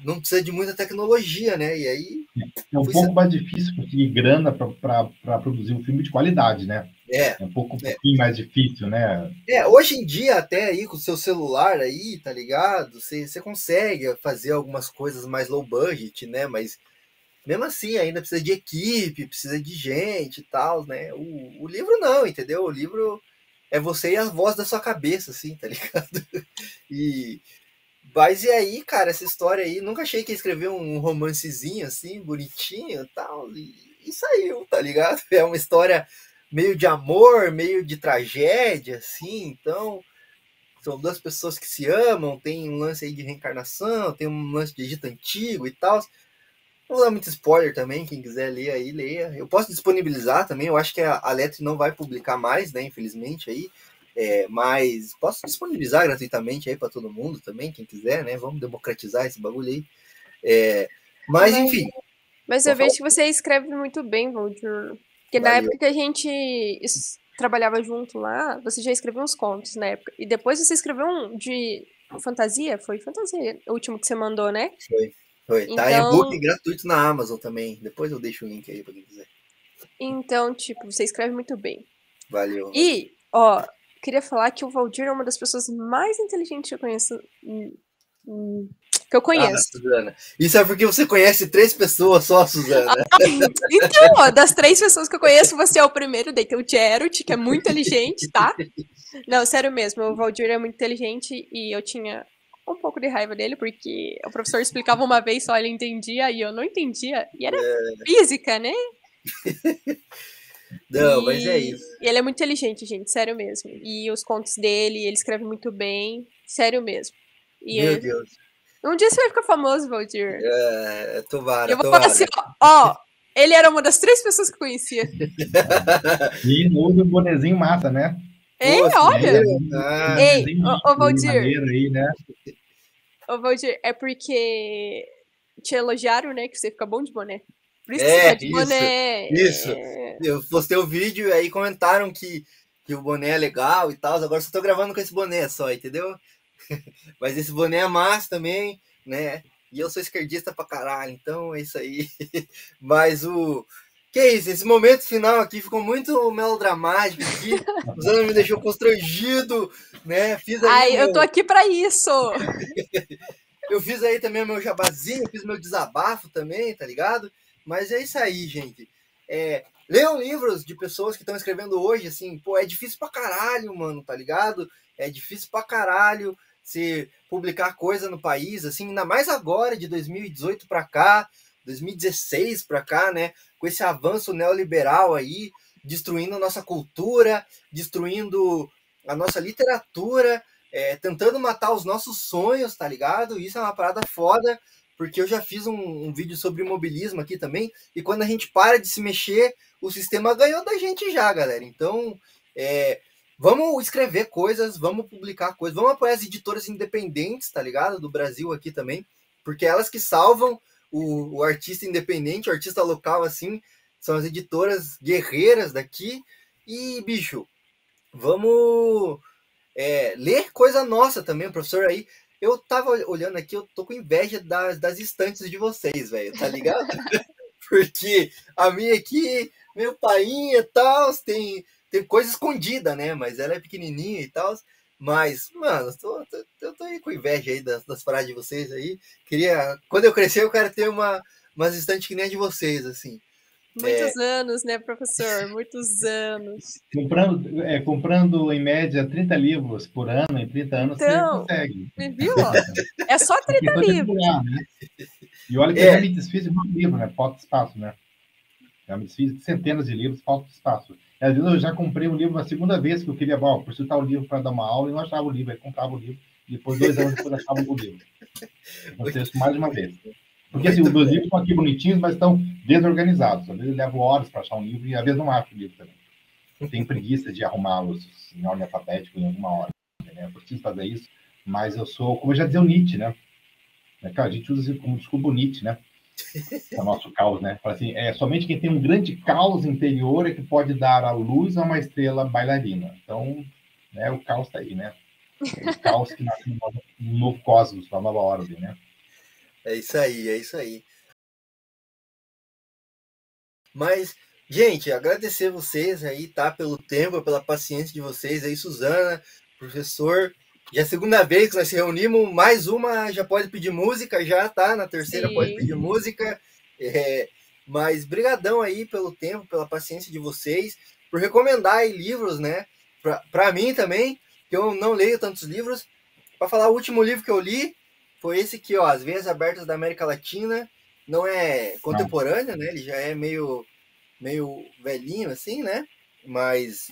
não precisa de muita tecnologia, né? E aí. É um pouco ser... mais difícil conseguir grana para produzir um filme de qualidade, né? É. É um pouco um é. pouquinho mais difícil, né? É, hoje em dia, até aí com o seu celular aí, tá ligado? Você, você consegue fazer algumas coisas mais low budget, né? Mas mesmo assim, ainda precisa de equipe, precisa de gente e tal, né? O, o livro não, entendeu? O livro é você e a voz da sua cabeça, assim, tá ligado? E. Mas e aí, cara, essa história aí, nunca achei que ia escrever um romancezinho assim, bonitinho e tal, e, e saiu, tá ligado? É uma história meio de amor, meio de tragédia, assim, então são duas pessoas que se amam, tem um lance aí de reencarnação, tem um lance de Egito Antigo e tal. Não vou dar muito spoiler também, quem quiser ler aí, leia. Eu posso disponibilizar também, eu acho que a, a Lettre não vai publicar mais, né, infelizmente, aí. É, mas posso disponibilizar gratuitamente aí para todo mundo também, quem quiser, né? Vamos democratizar esse bagulho aí. É, mas, mas, enfim. Mas eu vejo que você escreve muito bem, Valdir. Porque na época que a gente trabalhava junto lá, você já escreveu uns contos na época. E depois você escreveu um de fantasia? Foi fantasia, o último que você mandou, né? Foi. Foi. Então... Tá e-book gratuito na Amazon também. Depois eu deixo o link aí pra quem quiser. Então, tipo, você escreve muito bem. Valeu. E, ó, queria falar que o Valdir é uma das pessoas mais inteligentes que eu conheço. Que eu conheço. Ah. Isso é porque você conhece três pessoas só, Suzana. Ah, então, ó, das três pessoas que eu conheço, você é o primeiro. Daí tem o Gerald, que é muito inteligente, tá? Não, sério mesmo, o Valdir é muito inteligente e eu tinha um pouco de raiva dele, porque o professor explicava uma vez só, ele entendia e eu não entendia. E era é... física, né? Não, e... mas é isso. E ele é muito inteligente, gente, sério mesmo. E os contos dele, ele escreve muito bem, sério mesmo. E Meu ele... Deus. Um dia você vai ficar famoso, Valdir. É, tomara, Eu vou tomara. falar assim, ó, ó, ele era uma das três pessoas que eu conhecia. e usa o bonezinho massa, né? Ei, Pô, olha! Ah, Ei, ô, Valdir. Aí, né? Ô, Valdir, é porque te elogiaram, né? Que você fica bom de boné. Por isso é, que você tá de isso, boné. Isso. É... Eu postei o vídeo e aí comentaram que, que o boné é legal e tal. Agora só tô gravando com esse boné só, entendeu? Mas esse boné é massa também, né? E eu sou esquerdista pra caralho, então é isso aí. Mas o. Que isso, esse momento final aqui ficou muito melodramático aqui. O Zana me deixou constrangido, né? Fiz Ai, meu... eu tô aqui para isso! eu fiz aí também o meu jabazinho, fiz meu desabafo também, tá ligado? Mas é isso aí, gente. É, leiam livros de pessoas que estão escrevendo hoje, assim, pô, é difícil pra caralho, mano, tá ligado? É difícil pra caralho se publicar coisa no país, assim, ainda mais agora, de 2018 para cá, 2016 para cá, né? Com esse avanço neoliberal aí, destruindo a nossa cultura, destruindo a nossa literatura, é, tentando matar os nossos sonhos, tá ligado? Isso é uma parada foda, porque eu já fiz um, um, vídeo sobre imobilismo aqui também, e quando a gente para de se mexer, o sistema ganhou da gente já, galera. Então, é, Vamos escrever coisas, vamos publicar coisas, vamos apoiar as editoras independentes, tá ligado? Do Brasil aqui também, porque elas que salvam o, o artista independente, o artista local, assim, são as editoras guerreiras daqui. E, bicho, vamos é, ler coisa nossa também, professor aí. Eu tava olhando aqui, eu tô com inveja das, das estantes de vocês, velho, tá ligado? Porque a minha aqui, meu painha e tal, tem tem coisa escondida, né? Mas ela é pequenininha e tal. Mas, mano, eu tô, tô, eu tô aí com inveja aí das, das frases de vocês aí. Queria, quando eu crescer, eu quero ter uma, umas estantes que nem a de vocês, assim. Muitos é... anos, né, professor? Muitos anos. Comprando, é, comprando, em média, 30 livros por ano, em 30 anos, então, você consegue. Viu? É só 30 livros. né? E olha que é. é muito difícil de um livro, né? Falta espaço, né? É muito difícil, centenas de livros, falta espaço. Às vezes eu já comprei um livro a segunda vez que eu queria, bom, consultar o livro para dar uma aula e não achava o livro, aí comprava o livro, e depois, dois anos depois, achava o livro. Aconteceu isso mais de uma vez. Porque assim, os dois livros estão aqui bonitinhos, mas estão desorganizados. Às vezes eu levo horas para achar um livro e às vezes não acho o livro também. Eu tenho preguiça de arrumá-los em ordem alfabética em alguma hora. Né? Eu preciso fazer isso, mas eu sou, como já dizia o Nietzsche, né? É, cara, a gente usa como desculpa o Nietzsche, né? o nosso caos, né? Assim, é somente quem tem um grande caos interior é que pode dar a luz a uma estrela bailarina. Então, né, o caos está aí, né? O caos que nasce no novo cosmos, na nova ordem, né? É isso aí, é isso aí. Mas, gente, agradecer vocês aí, tá? Pelo tempo, pela paciência de vocês aí, Suzana, professor. Já é a segunda vez que nós se reunimos, mais uma já pode pedir música, já tá? Na terceira Sim. pode pedir música. É, mas brigadão aí pelo tempo, pela paciência de vocês, por recomendar aí livros, né? Para mim também, que eu não leio tantos livros. Para falar, o último livro que eu li foi esse aqui, ó, As Veias Abertas da América Latina. Não é contemporâneo, né? Ele já é meio, meio velhinho, assim, né? Mas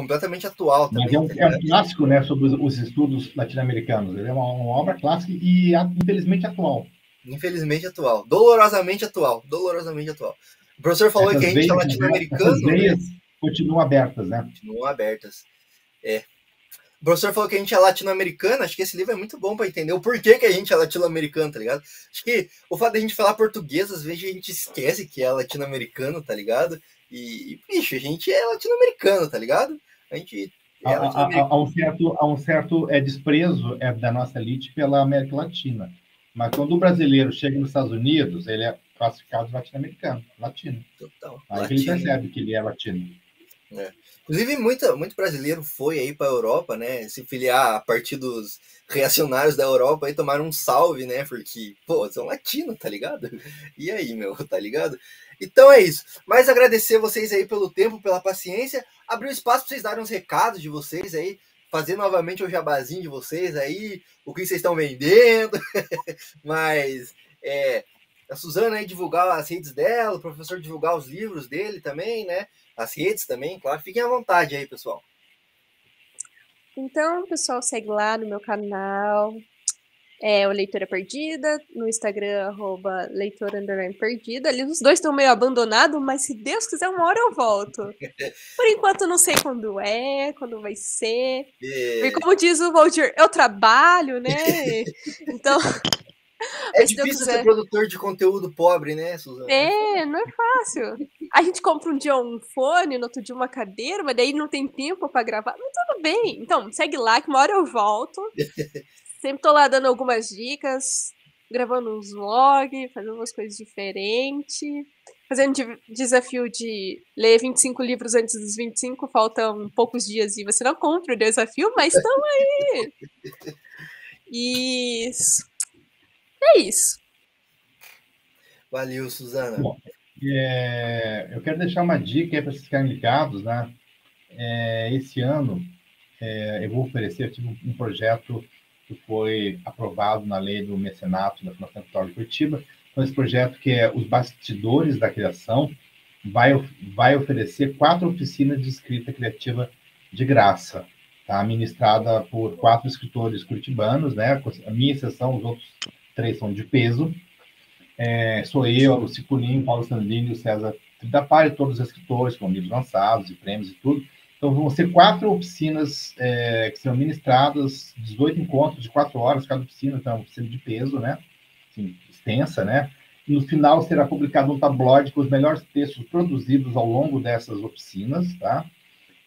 completamente atual também. Mas é um, tá é um clássico, né, sobre os, os estudos latino-americanos. Ele é uma, uma obra clássica e, infelizmente, atual. Infelizmente atual. Dolorosamente atual. Dolorosamente atual. O professor falou Essas que a gente é latino-americano, né? continuam abertas, né? continuam abertas. É. O professor falou que a gente é latino-americano, acho que esse livro é muito bom para entender o porquê que a gente é latino-americano, tá ligado? Acho que o fato de a gente falar português, às vezes a gente esquece que é latino-americano, tá ligado? E, bicho, a gente é latino-americano, tá ligado? A gente é Há, um certo, há um certo é, desprezo é, da nossa elite pela América Latina. Mas quando o brasileiro chega nos Estados Unidos, ele é classificado latino-americano, latino. Total. Aí ele percebe que ele é latino. Inclusive, muita, muito brasileiro foi aí para a Europa, né? Se filiar a partir dos reacionários da Europa e tomaram um salve, né? Porque, pô, são latino, tá ligado? E aí, meu, tá ligado? Então é isso. Mas agradecer vocês aí pelo tempo, pela paciência. Abrir o espaço para vocês darem uns recados de vocês aí. Fazer novamente o jabazinho de vocês aí. O que vocês estão vendendo. Mas, é. A Suzana aí divulgar as redes dela, o professor divulgar os livros dele também, né? as redes também, claro. Fiquem à vontade aí, pessoal. Então, pessoal, segue lá no meu canal. É o Leitora Perdida, no Instagram, arroba Leitora Perdida. Ali os dois estão meio abandonados, mas se Deus quiser, uma hora eu volto. Por enquanto, não sei quando é, quando vai ser. É, E como diz o Valdir, eu trabalho, né? Então, é mas difícil ser produtor de conteúdo pobre, né, Suzana? É, não é fácil. A gente compra um dia um fone, no outro dia uma cadeira, mas daí não tem tempo pra gravar. Mas tudo bem. Então, segue lá que uma hora eu volto. Sempre tô lá dando algumas dicas, gravando uns vlogs, fazendo umas coisas diferentes. Fazendo de- desafio de ler 25 livros antes dos 25, faltam poucos dias e você não cumpre o desafio, mas estão aí. Isso. É isso. Valeu, Suzana. Bom, É, eu quero deixar uma dica aí para vocês ficarem ligados, né? É, esse ano é, eu vou oferecer, tive um, um projeto que foi aprovado na lei do mecenato da Fundação Cultural de Curitiba. Então, esse projeto que é os bastidores da criação vai, vai oferecer quatro oficinas de escrita criativa de graça, tá? Ministrada por quatro escritores curitibanos, né? A minha exceção, os outros três são de peso. É, sou eu, o Ciculinho, Paulo Sandrini, o César Tridapari, todos os escritores com livros lançados e prêmios e tudo. Então, vão ser quatro oficinas é, que serão ministradas, 18 encontros de quatro horas cada oficina, então oficina de peso, né? Assim, extensa, né? E no final será publicado um tabloide com os melhores textos produzidos ao longo dessas oficinas, tá?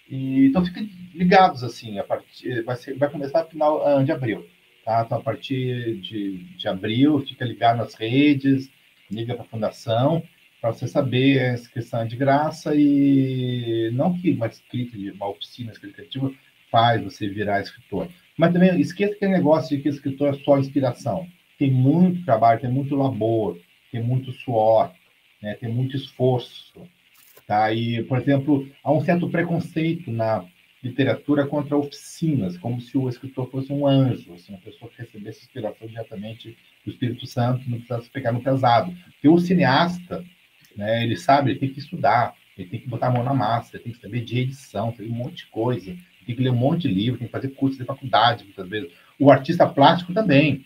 E, então, fiquem ligados, assim, a partir, vai, ser, vai começar no final ah, de abril, tá? Então, a partir de, de abril, fica ligado nas redes, liga para a fundação, para você saber a inscrição é de graça e não que uma escrita, de uma oficina escritiva faz você virar escritor. Mas também esqueça aquele negócio de que escritor é só inspiração. Tem muito trabalho, tem muito labor, tem muito suor, né? tem muito esforço. Tá? E, por exemplo, há um certo preconceito na literatura contra oficinas, como se o escritor fosse um anjo, assim, uma pessoa que recebesse inspiração diretamente do Espírito Santo, não precisasse pegar no pesado. Porque o cineasta, né, ele sabe, ele tem que estudar, ele tem que botar a mão na massa, ele tem que saber de edição, tem um monte de coisa, tem que ler um monte de livro, tem que fazer curso de faculdade, muitas vezes. O artista plástico também,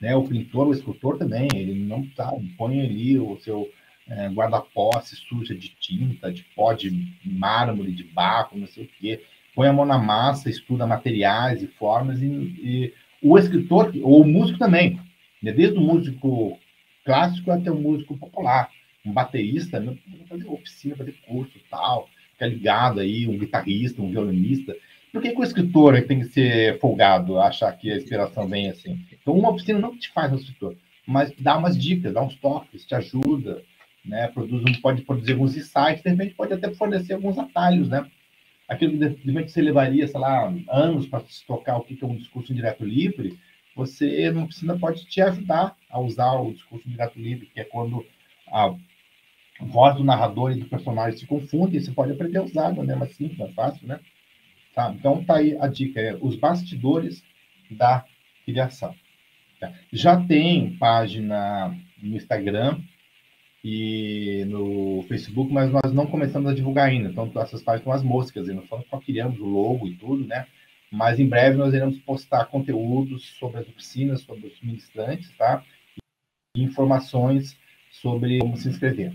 né, o pintor, o escultor também, ele não sabe, põe ali o seu é, guarda-posse suja de tinta, de pó de mármore, de barro, não sei o quê, põe a mão na massa, estuda materiais e formas, e, e o escritor, ou o músico também, né, desde o músico clássico até o músico popular, um baterista, né, fazer oficina, fazer curso tal, fica ligado aí, um guitarrista, um violinista. Por que, que o escritor tem que ser folgado, achar que a inspiração vem assim? Então, uma oficina não te faz um escritor, mas dá umas dicas, dá uns toques, te ajuda, né? Produz pode produzir alguns insights, de repente pode até fornecer alguns atalhos, né? Aquilo que você levaria, sei lá, anos para se tocar o que é um discurso indireto livre, você, uma oficina pode te ajudar a usar o discurso indireto livre, que é quando a voz do narrador e do personagem se confundem, você pode aprender a usar de maneira mais simples, mais fácil, né? Tá? Então, tá aí a dica, é os bastidores da criação. Tá? Já tem página no Instagram, e no Facebook, mas nós não começamos a divulgar ainda. Então, essas páginas estão as moscas, e nós só criamos o logo e tudo, né? Mas em breve nós iremos postar conteúdos sobre as oficinas, sobre os ministrantes, tá? E informações sobre como se inscrever.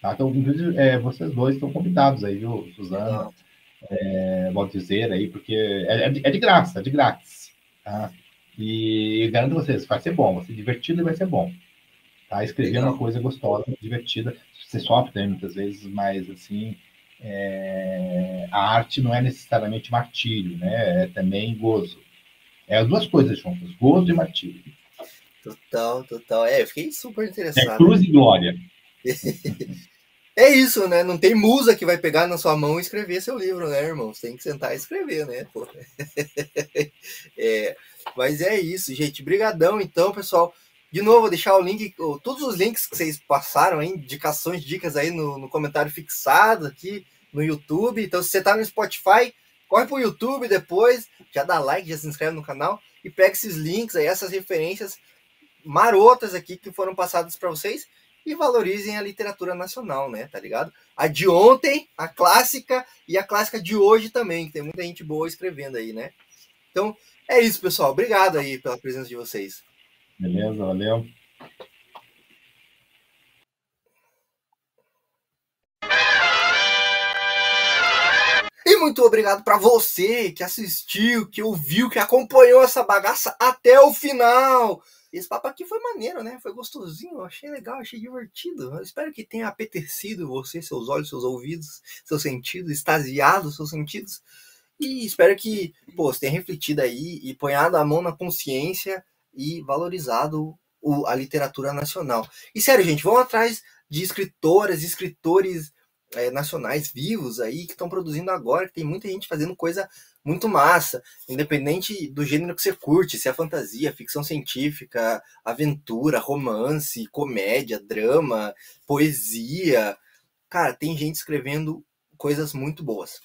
Tá? Então, inclusive, é, vocês dois estão convidados aí, viu, Suzana, é, dizer aí, porque é, é, de, é de graça, é de grátis. Tá? E garanto vocês, vai ser bom, vai ser divertido e vai ser bom. Tá? Escrever é uma coisa gostosa, divertida. Você sofre também muitas vezes, mas assim, é... a arte não é necessariamente martírio, né? É também gozo. É as duas coisas juntas, gozo e martírio. Total, total. É, eu fiquei super interessado. É cruz e glória. É isso, né? Não tem musa que vai pegar na sua mão e escrever seu livro, né, irmão? Você tem que sentar e escrever, né? Pô. É, mas é isso, gente. Brigadão, então, pessoal. De novo, vou deixar o link, todos os links que vocês passaram, hein? indicações, dicas aí no, no comentário fixado aqui no YouTube. Então, se você tá no Spotify, corre pro YouTube depois, já dá like, já se inscreve no canal e pega esses links aí, essas referências marotas aqui que foram passadas para vocês e valorizem a literatura nacional, né? Tá ligado? A de ontem, a clássica e a clássica de hoje também, que tem muita gente boa escrevendo aí, né? Então, é isso, pessoal. Obrigado aí pela presença de vocês. Beleza, valeu. E muito obrigado para você que assistiu, que ouviu, que acompanhou essa bagaça até o final. Esse papo aqui foi maneiro, né? Foi gostosinho, achei legal, achei divertido. Eu espero que tenha apetecido você, seus olhos, seus ouvidos, seus sentidos, extasiado seus sentidos. E espero que pô, você tenha refletido aí e ponhado a mão na consciência e valorizado o, a literatura nacional. E sério, gente, vão atrás de escritoras, escritores é, nacionais vivos aí que estão produzindo agora, que tem muita gente fazendo coisa muito massa, independente do gênero que você curte, se é fantasia, ficção científica, aventura, romance, comédia, drama, poesia. Cara, tem gente escrevendo coisas muito boas.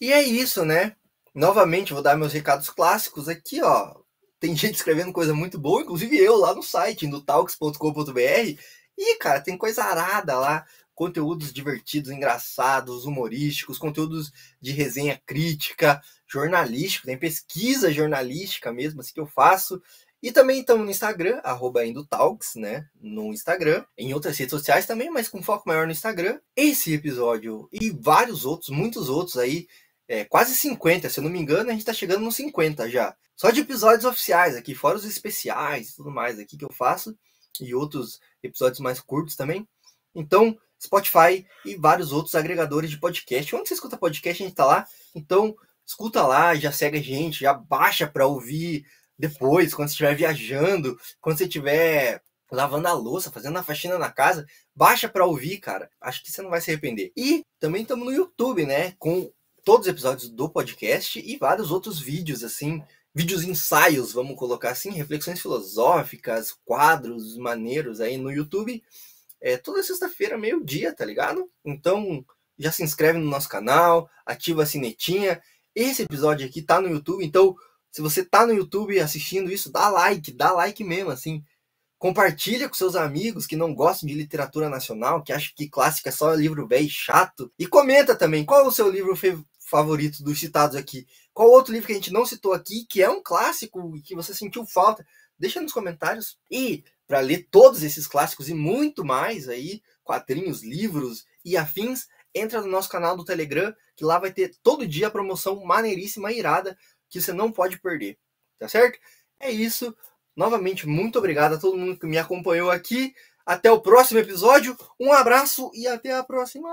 E é isso, né? Novamente, vou dar meus recados clássicos aqui, ó. Tem gente escrevendo coisa muito boa, inclusive eu lá no site, no talks.com.br. E, cara, tem coisa arada lá conteúdos divertidos, engraçados, humorísticos, conteúdos de resenha crítica, jornalístico, tem pesquisa jornalística mesmo, assim que eu faço. E também estamos no Instagram, arroba Talks, né? No Instagram, em outras redes sociais também, mas com foco maior no Instagram. Esse episódio e vários outros, muitos outros aí, é, quase 50, se eu não me engano, a gente está chegando nos 50 já. Só de episódios oficiais aqui, fora os especiais e tudo mais aqui que eu faço, e outros episódios mais curtos também. Então, Spotify e vários outros agregadores de podcast. Onde você escuta podcast, a gente tá lá. Então, escuta lá, já segue a gente, já baixa para ouvir depois, quando você estiver viajando, quando você estiver lavando a louça, fazendo a faxina na casa, baixa para ouvir, cara. Acho que você não vai se arrepender. E também estamos no YouTube, né, com todos os episódios do podcast e vários outros vídeos assim, vídeos ensaios, vamos colocar assim, reflexões filosóficas, quadros maneiros aí no YouTube é, toda sexta-feira, meio-dia, tá ligado? Então já se inscreve no nosso canal, ativa a sinetinha. Esse episódio aqui tá no YouTube, então se você tá no YouTube assistindo isso, dá like, dá like mesmo, assim. Compartilha com seus amigos que não gostam de literatura nacional, que acham que clássico é só livro velho chato. E comenta também qual é o seu livro favorito dos citados aqui. Qual outro livro que a gente não citou aqui, que é um clássico e que você sentiu falta. Deixa nos comentários. E para ler todos esses clássicos e muito mais aí, quadrinhos, livros e afins, entra no nosso canal do Telegram, que lá vai ter todo dia a promoção maneiríssima e irada que você não pode perder. Tá certo? É isso. Novamente, muito obrigado a todo mundo que me acompanhou aqui. Até o próximo episódio. Um abraço e até a próxima.